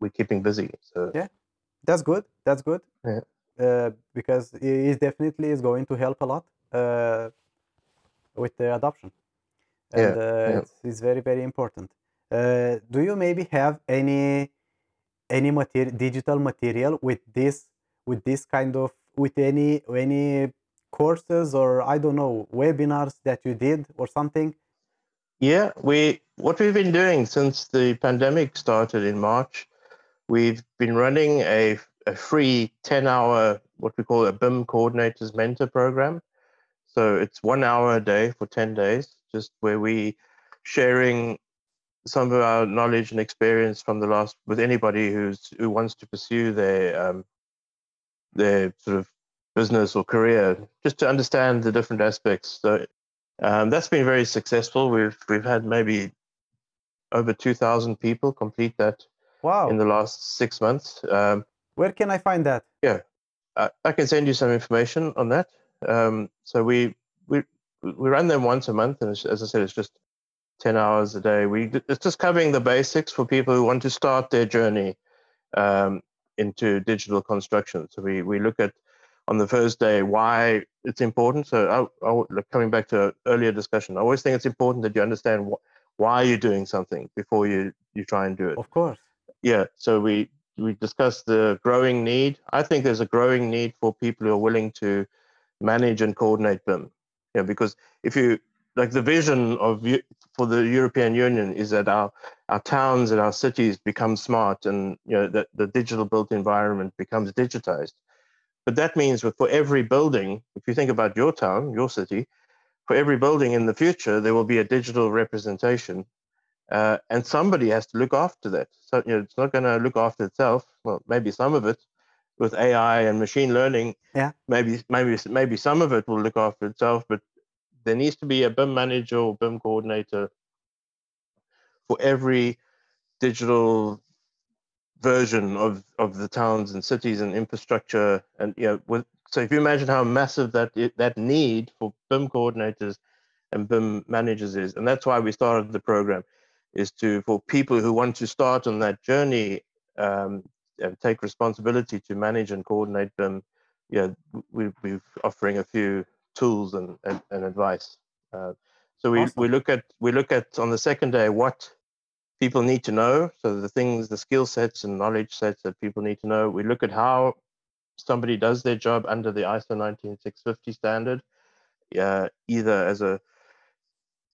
we're keeping busy. So Yeah. That's good. That's good. Yeah. Uh, because it it definitely is going to help a lot uh, with the adoption, and Yeah, uh, yeah. It's, it's very very important. Uh, do you maybe have any any material, digital material with this with this kind of with any any courses or I don't know webinars that you did or something? Yeah, we what we've been doing since the pandemic started in March, we've been running a a free 10 hour what we call a BIM coordinators mentor program. So it's 1 hour a day for 10 days just where we sharing some of our knowledge and experience from the last with anybody who's who wants to pursue their um, their sort of business or career just to understand the different aspects. So um, that's been very successful. We've we've had maybe over two thousand people complete that Wow, in the last six months. Um, where can I find that? I, I can send you some information on that. Um, so we we we run them once a month, and as I said, it's just ten hours a day. We it's just covering the basics for people who want to start their journey um, into digital construction. So we we look at on the first day why it's important. So I, I, like coming back to earlier discussion, I always think it's important that you understand wh- why you're doing something before you you try and do it Of course. yeah so we we discussed the growing need i think there's a growing need for people who are willing to manage and coordinate bim yeah because if you like the vision of for the european union is that our our towns and our cities become smart and you know that the digital built environment becomes digitized but that means that for every building, if you think about your town, your city, for every building in the future, there will be a digital representation, uh, and somebody has to look after that. So you know, it's not going to look after itself. Well, maybe some of it with AI and machine learning. Yeah. Maybe maybe maybe some of it will look after itself, but there needs to be a BIM manager or BIM coordinator for every digital version of of the towns and cities and infrastructure and you know with, so if you imagine how massive that that need for BIM coordinators and BIM managers is and that's why we started the program is to for people who want to start on that journey um, and take responsibility to manage and coordinate BIM yeah we, we're offering a few tools and, and, and advice uh, so we, Awesome. we look at we look at on the second day what people need to know. So the things, the skill sets and knowledge sets that people need to know. We look at how somebody does their job under the ISO 19650 standard, uh, either as a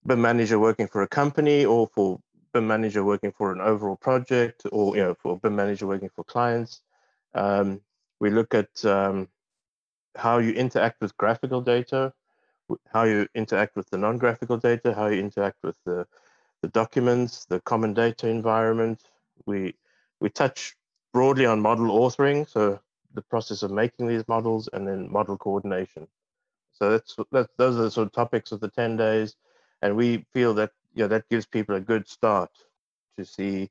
BIM manager working for a company or for BIM manager working for an overall project or you know for BIM manager working for clients. Um, we look at um, how you interact with graphical data, how you interact with the non-graphical data, how you interact with the the documents, the common data environment. We we touch broadly on model authoring, so the process of making these models, and then model coordination. So that's that. Those are the sort of topics of the ten days, and we feel that yeah, that gives people a good start to see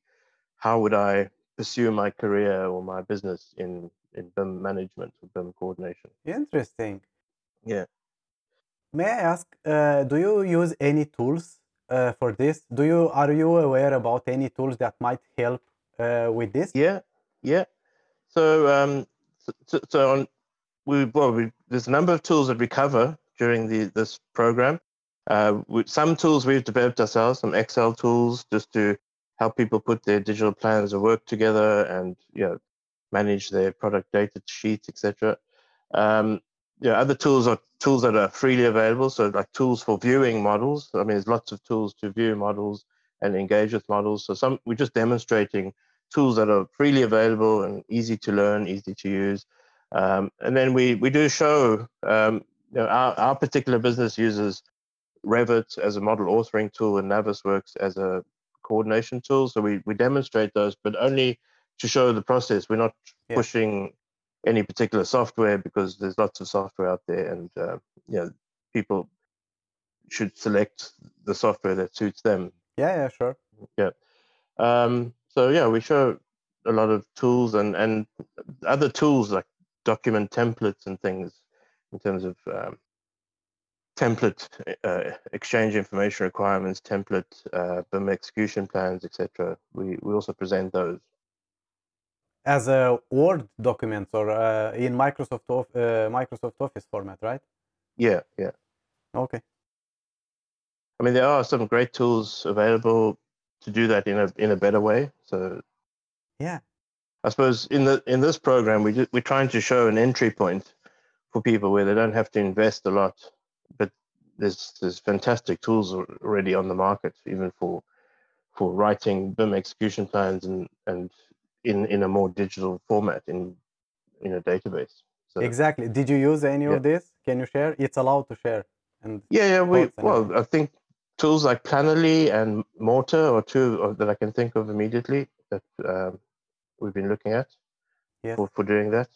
how would I pursue my career or my business in in BIM management or BIM coordination. Interesting. Yeah. May I ask, uh, do you use any tools uh, for this? Do you are you aware about any tools that might help uh, with this? Yeah, yeah. So, um, so, so on, we well, we, there's a number of tools that we cover during the this program. Uh, we, some tools we've developed ourselves, some Excel tools, just to help people put their digital plans of work together and you know manage their product data sheets, etc. Um, yeah, other tools are tools that are freely available. So like tools for viewing models. I mean, there's lots of tools to view models and engage with models. So some we're just demonstrating tools that are freely available and easy to learn, easy to use. Um, and then we we do show um, you know, our, our particular business uses Revit as a model authoring tool and Navisworks as a coordination tool. So we, we demonstrate those, but only to show the process. We're not Yeah. pushing any particular software because there's lots of software out there, and uh, you know people should select the software that suits them. Yeah, yeah, sure. Um, so yeah, we show a lot of tools and and other tools like document templates and things in terms of um, template uh, exchange information requirements, template uh, BIM execution plans, etc. We we also present those. As a Word document or uh, in Microsoft of, uh, Microsoft Office format, right? Yeah, yeah. Okay. I mean, there are some great tools available to do that in a in a better way. So Yeah. I suppose in the in this program we we're trying to show an entry point for people where they don't have to invest a lot, but there's there's fantastic tools already on the market, even for for writing BIM execution plans and and in in a more digital format in in a database. So Exactly. Did you use any Yeah. of this? Can you share? It's allowed to share. And yeah, yeah. We well, everything. I think tools like Plannerly and Morta are two that I can think of immediately that um, we've been looking at Yes. for, for doing that.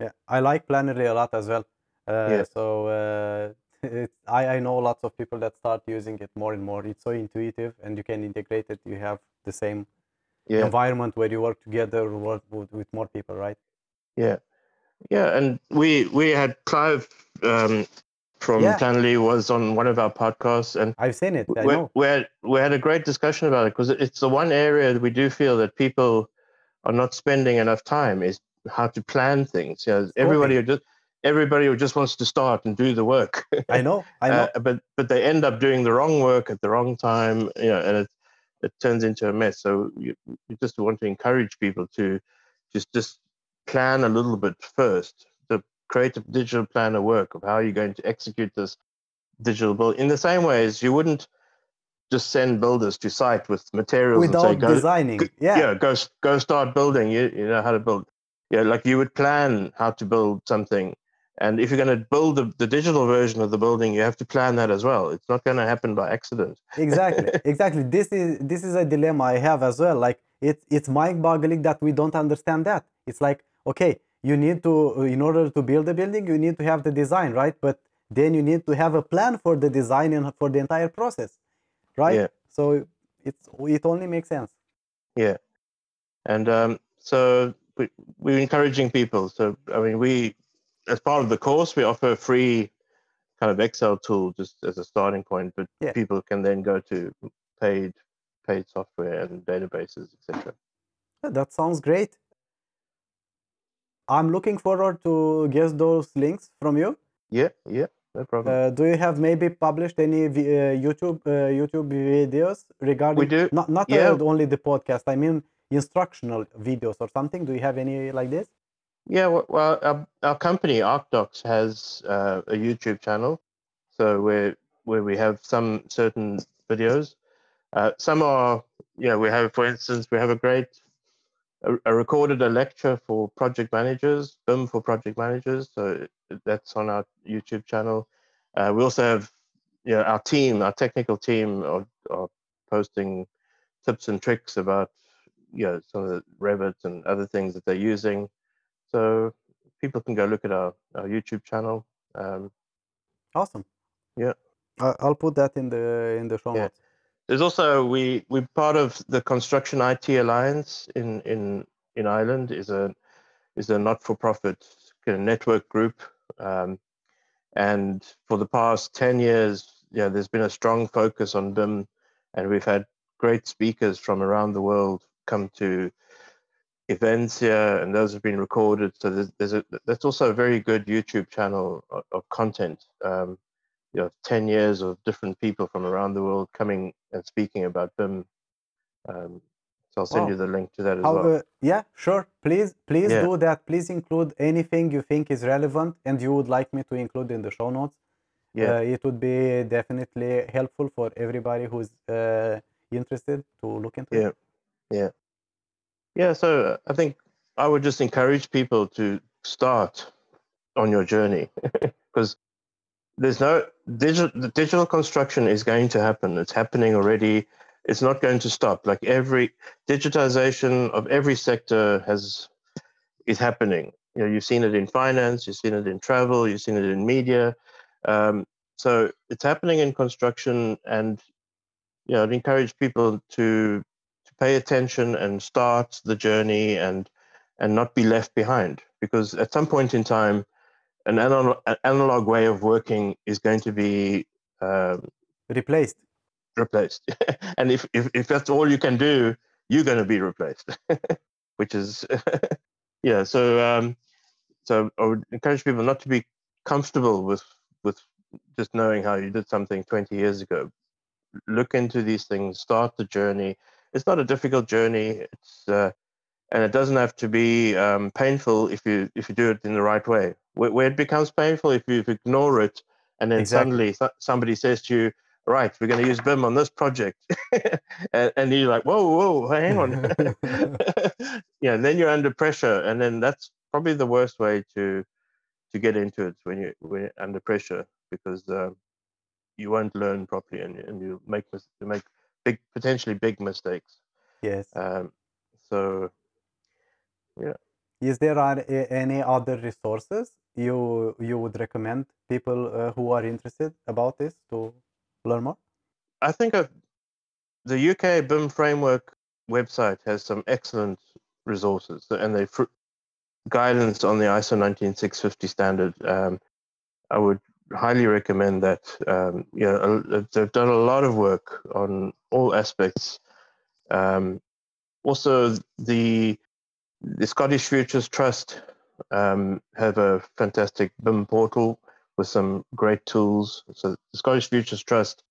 Yeah, I like Plannerly a lot as well. Uh, Yeah. So uh, it, I, I know lots of people that start using it more and more. It's so intuitive, and you can integrate it. You have the same Yeah, environment where you work together, work with, with more people, right? yeah, yeah. And we we had Clive um, from Yeah. Plannerly was on one of our podcasts, and I've seen it. I we, know. we had we had a great discussion about it because it's the one area that we do feel that people are not spending enough time is how to plan things. You know, everybody who just everybody who just wants to start and do the work. I know. I know. Uh, but but they end up doing the wrong work at the wrong time, you know, and it it turns into a mess. So you, you just want to encourage people to just just plan a little bit first to create a digital plan of work of how you're going to execute this digital build in the same way as you wouldn't just send builders to site with materials and say Without go designing. go- Yeah. yeah go go start building you you know how to build yeah, like you would plan how to build something. And if you're going to build the, the digital version of the building, you have to plan that as well. It's not going to happen by accident. exactly exactly this is this is a dilemma i have as well like it's it's mind-boggling that we don't understand that it's like okay you need to in order to build a building you need to have the design right but then you need to have a plan for the design and for the entire process right Yeah. so it's it only makes sense Yeah. And um, so we, we're encouraging people. So, I mean, we, as part of the course, we offer a free kind of Excel tool just as a starting point, but Yeah. people can then go to paid paid software and databases, etc. that sounds great i'm looking forward to get those links from you Yeah, yeah, no problem. Uh, do you have maybe published any uh, YouTube uh, YouTube videos regarding We do, not not yeah. uh, only the podcast? I mean instructional videos or something. Do you have any like this? Yeah, well, our, our company ArcDox has uh, a YouTube channel, so where where we have some certain videos. Uh, some are, you know, we have, for instance, we have a great, a recorded a lecture for project managers, BIM for project managers. So that's on our YouTube channel. Uh, we also have, you know, our team, our technical team are, are posting tips and tricks about, you know, some of the Revit and other things that they're using. So people can go look at our, our YouTube channel. Um, Awesome. Yeah. I'll put that in the in the show Yeah. notes. there's also we we're part of the Construction IT Alliance in in in Ireland is a is a not-for-profit kind of network group, um, and for the past ten years, yeah, there's been a strong focus on BIM, and we've had great speakers from around the world come to events here, and those have been recorded. So there's, there's a that's also a very good YouTube channel of, of content. Um, you know, 10 years of different people from around the world coming and speaking about BIM. Um, so I'll send you the link to that as How, well. yeah, sure. Please, please Yeah. do that. Please include anything you think is relevant and you would like me to include in the show notes. Yeah. Uh, it would be definitely helpful for everybody who's uh, interested to look into Yeah. it. Yeah. Yeah. So I think I would just encourage people to start on your journey because there's no digital, the digital construction is going to happen. It's happening already. It's not going to stop. Like every digitization of every sector has is happening. You know, you've seen it in finance, you've seen it in travel, you've seen it in media. Um, so it's happening in construction, and you know, I'd encourage people to pay attention and start the journey and and not be left behind because at some point in time, an analog, an analog way of working is going to be um, Replaced. replaced. and if, if, if that's all you can do, you're going to be replaced, which is, yeah. So, um, so I would encourage people not to be comfortable with, with just knowing how you did something 20 years ago. Look into these things, start the journey. It's not a difficult journey. It's, uh, and it doesn't have to be um, painful if you if you do it in the right way. Where, where it becomes painful if you ignore it, and then Exactly. suddenly th- somebody says to you, "Right, we're going to use BIM on this project," and, and you're like, "Whoa, whoa, hang on," yeah, and then you're under pressure, and then that's probably the worst way to to get into it when you when you're under pressure because um, you won't learn properly and, and you make you make big potentially big mistakes. yes. Um, so yeah. Is there are any other resources you you would recommend people uh, who are interested about this to learn more? I think of the UK BIM framework website has some excellent resources and they fr- guidance on the ISO 19650 standard. Um, I would highly recommend that. Um, you know, they've done a lot of work on all aspects. Um, also, the the Scottish Futures Trust um, have a fantastic BIM portal with some great tools. So the Scottish Futures Trust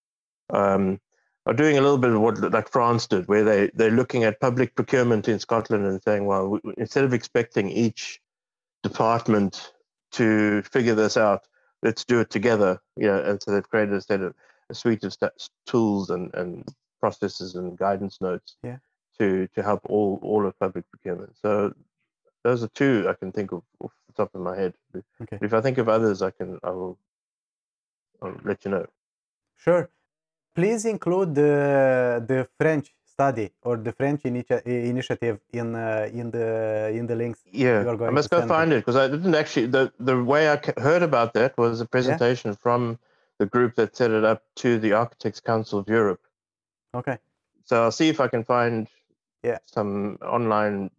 um, are doing a little bit of what like France did, where they they're looking at public procurement in Scotland and saying, well, we, instead of expecting each department to figure this out, let's do it together. You know, and so they've created a set of a suite of st- tools and, and processes and guidance notes Yeah. to to help all all of public procurement. So those are two I can think of off the top of my head. Okay. If I think of others, I can I will I'll let you know. Sure. Please include the the French study or the French initia- initiative in uh, in the in the links. Yeah, I must to go find it because I didn't actually. the The way I heard about that was a presentation from the group that set it up to the Architects Council of Europe. Okay. So I'll see if I can find Yeah. some online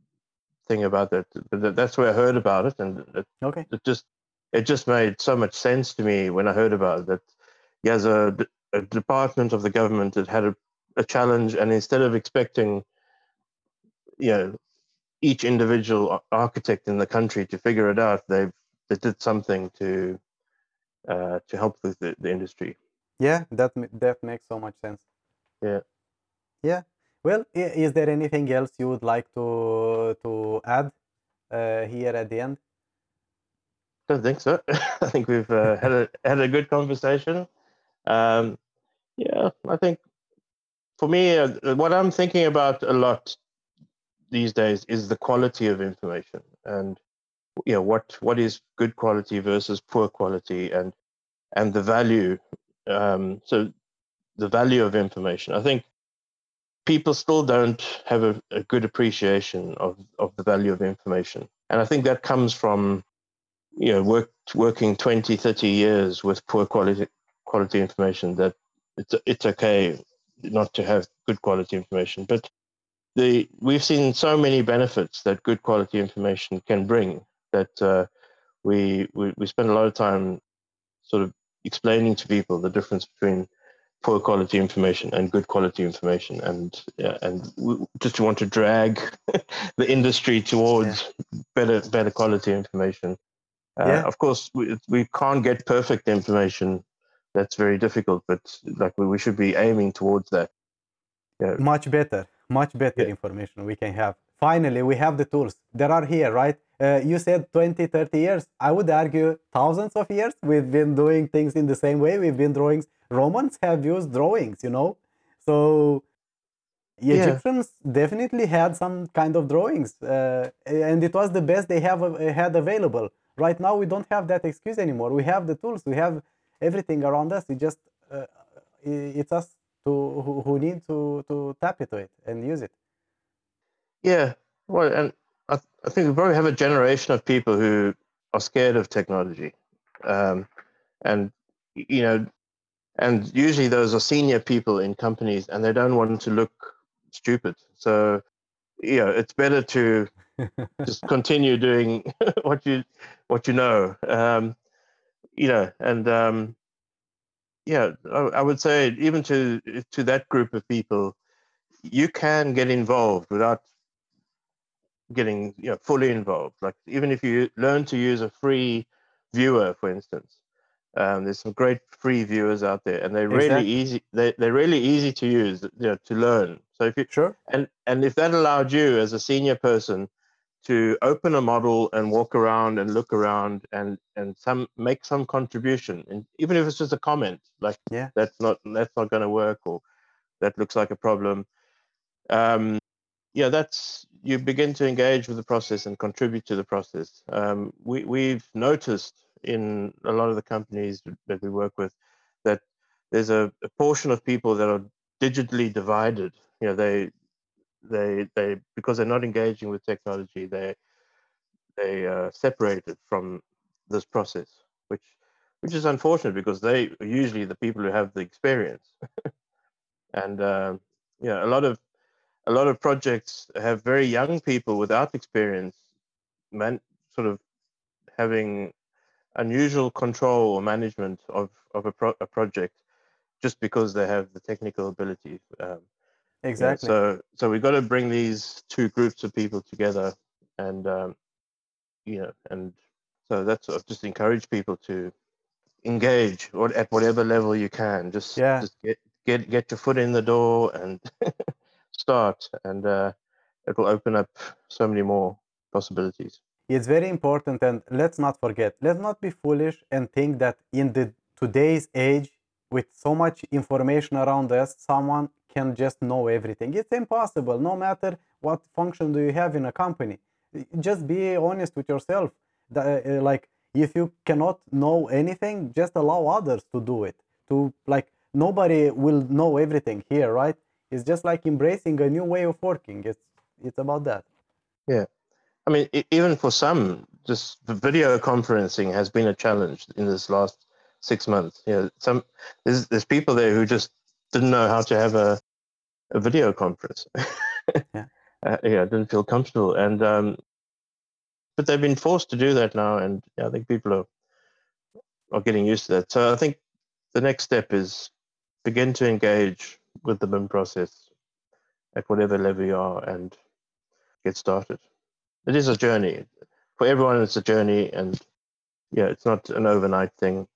thing about that. But that's where I heard about it, and it, Okay. it just it just made so much sense to me when I heard about it. That there's a department of the government that had a, a challenge, and instead of expecting, you know, each individual architect in the country to figure it out, they've they did something to uh, to help with the, the industry. Yeah, that that makes so much sense. Yeah. Yeah. Well, is there anything else you would like to to add uh, here at the end? Don't think so. I think we've uh, had a had a good conversation. Um, yeah, I think for me, uh, what I'm thinking about a lot these days is the quality of information, and you know what what is good quality versus poor quality, and and the value. Um, so the value of information. I think people still don't have a, a good appreciation of of the value of information, and I think that comes from you know working 20 30 years with poor quality quality information that it's it's okay not to have good quality information but the we've seen so many benefits that good quality information can bring that uh, we, we we spend a lot of time sort of explaining to people the difference between poor quality information and good quality information and yeah, and just want to drag the industry towards better better quality information uh, Yeah. Of course, we, we can't get perfect information. That's very difficult, but like we, we should be aiming towards that. Yeah. Much better, much better Yeah. information we can have. Finally, we have the tools. There are here, right? Uh, you said 20, 30 years. I would argue thousands of years. We've been doing things in the same way. We've been drawings. Romans have used drawings, you know? So Yeah. Egyptians definitely had some kind of drawings, uh, and it was the best they have uh, had available. Right now, we don't have that excuse anymore. We have the tools. We have everything around us. We just uh, it's us to who, who need to to tap into it and use it. Yeah. Well, and I, I think we probably have a generation of people who are scared of technology, um, and you know, and usually those are senior people in companies, and they don't want to look stupid. So, you know, it's better to just continue doing what you what you know um you know and um yeah I, I would say even to to that group of people you can get involved without getting you know fully involved like even if you learn to use a free viewer for instance um, there's some great free viewers out there and they're really easy they, they're really easy to use you know to learn so if you sure. and and if that allowed you as a senior person to open a model and walk around and look around and and some make some contribution. And even if it's just a comment like Yeah. that's not that's not going to work or that looks like a problem. Um yeah that's you begin to engage with the process and contribute to the process. Um we we've noticed in a lot of the companies that we work with that there's a, a portion of people that are digitally divided. You know they they they because they're not engaging with technology they they uh, separated from this process which which is unfortunate because they are usually the people who have the experience. And um, yeah a lot of a lot of projects have very young people without experience man sort of having unusual control or management of of a, pro- a project just because they have the technical ability um, Exactly. so so we've got to bring these two groups of people together and um, you know and so that's I've just encourage people to engage what, at whatever level you can just Yeah. just get get get your foot in the door and start and uh, it will open up so many more possibilities it's very important and let's not forget let's not be foolish and think that in the today's age with so much information around us someone can just know everything it's impossible no matter what function do you have in a company just be honest with yourself. Uh, like if you cannot know anything, just allow others to do it. To like nobody will know everything here, right? It's just like embracing a new way of working. It's it's about that. Yeah, I mean, even for some, just video conferencing has been a challenge in this last six months. You know, some there's there's people there who just didn't know how to have a a video conference. Yeah. uh, yeah, didn't feel comfortable, and um, but they've been forced to do that now, and yeah, I think people are are getting used to that. So I think the next step is begin to engage with the BIM process at whatever level you are, and get started it is a journey for everyone it's a journey and yeah it's not an overnight thing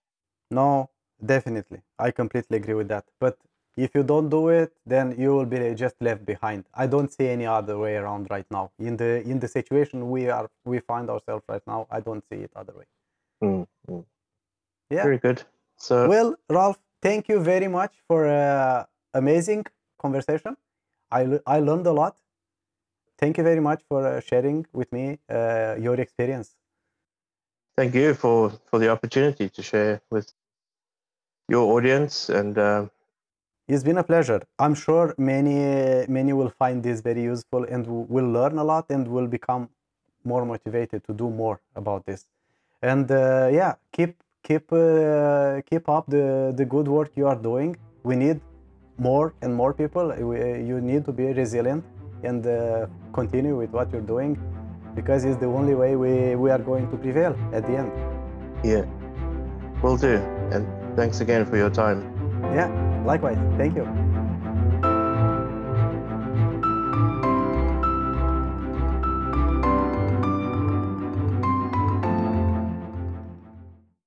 No, definitely. I completely agree with that. But if you don't do it, then you will be just left behind. I don't see any other way around right now. In the in the situation we are we find ourselves right now, I don't see it other way. Mm, mm. Yeah. very good so Well, Ralph, thank you very much for uh, amazing conversation. I I learned a lot. Thank you very much for uh, sharing with me uh, your experience. thank you for for the opportunity to share with your audience and uh, It's been a pleasure. I'm sure many many will find this very useful and will learn a lot and will become more motivated to do more about this. And uh, yeah, keep keep uh, keep up the the good work you are doing. We need more and more people. We, you need to be resilient and uh, continue with what you're doing because it's the only way we, we are going to prevail at the end. yeah will do and thanks again for your time Yeah, likewise. Thank you.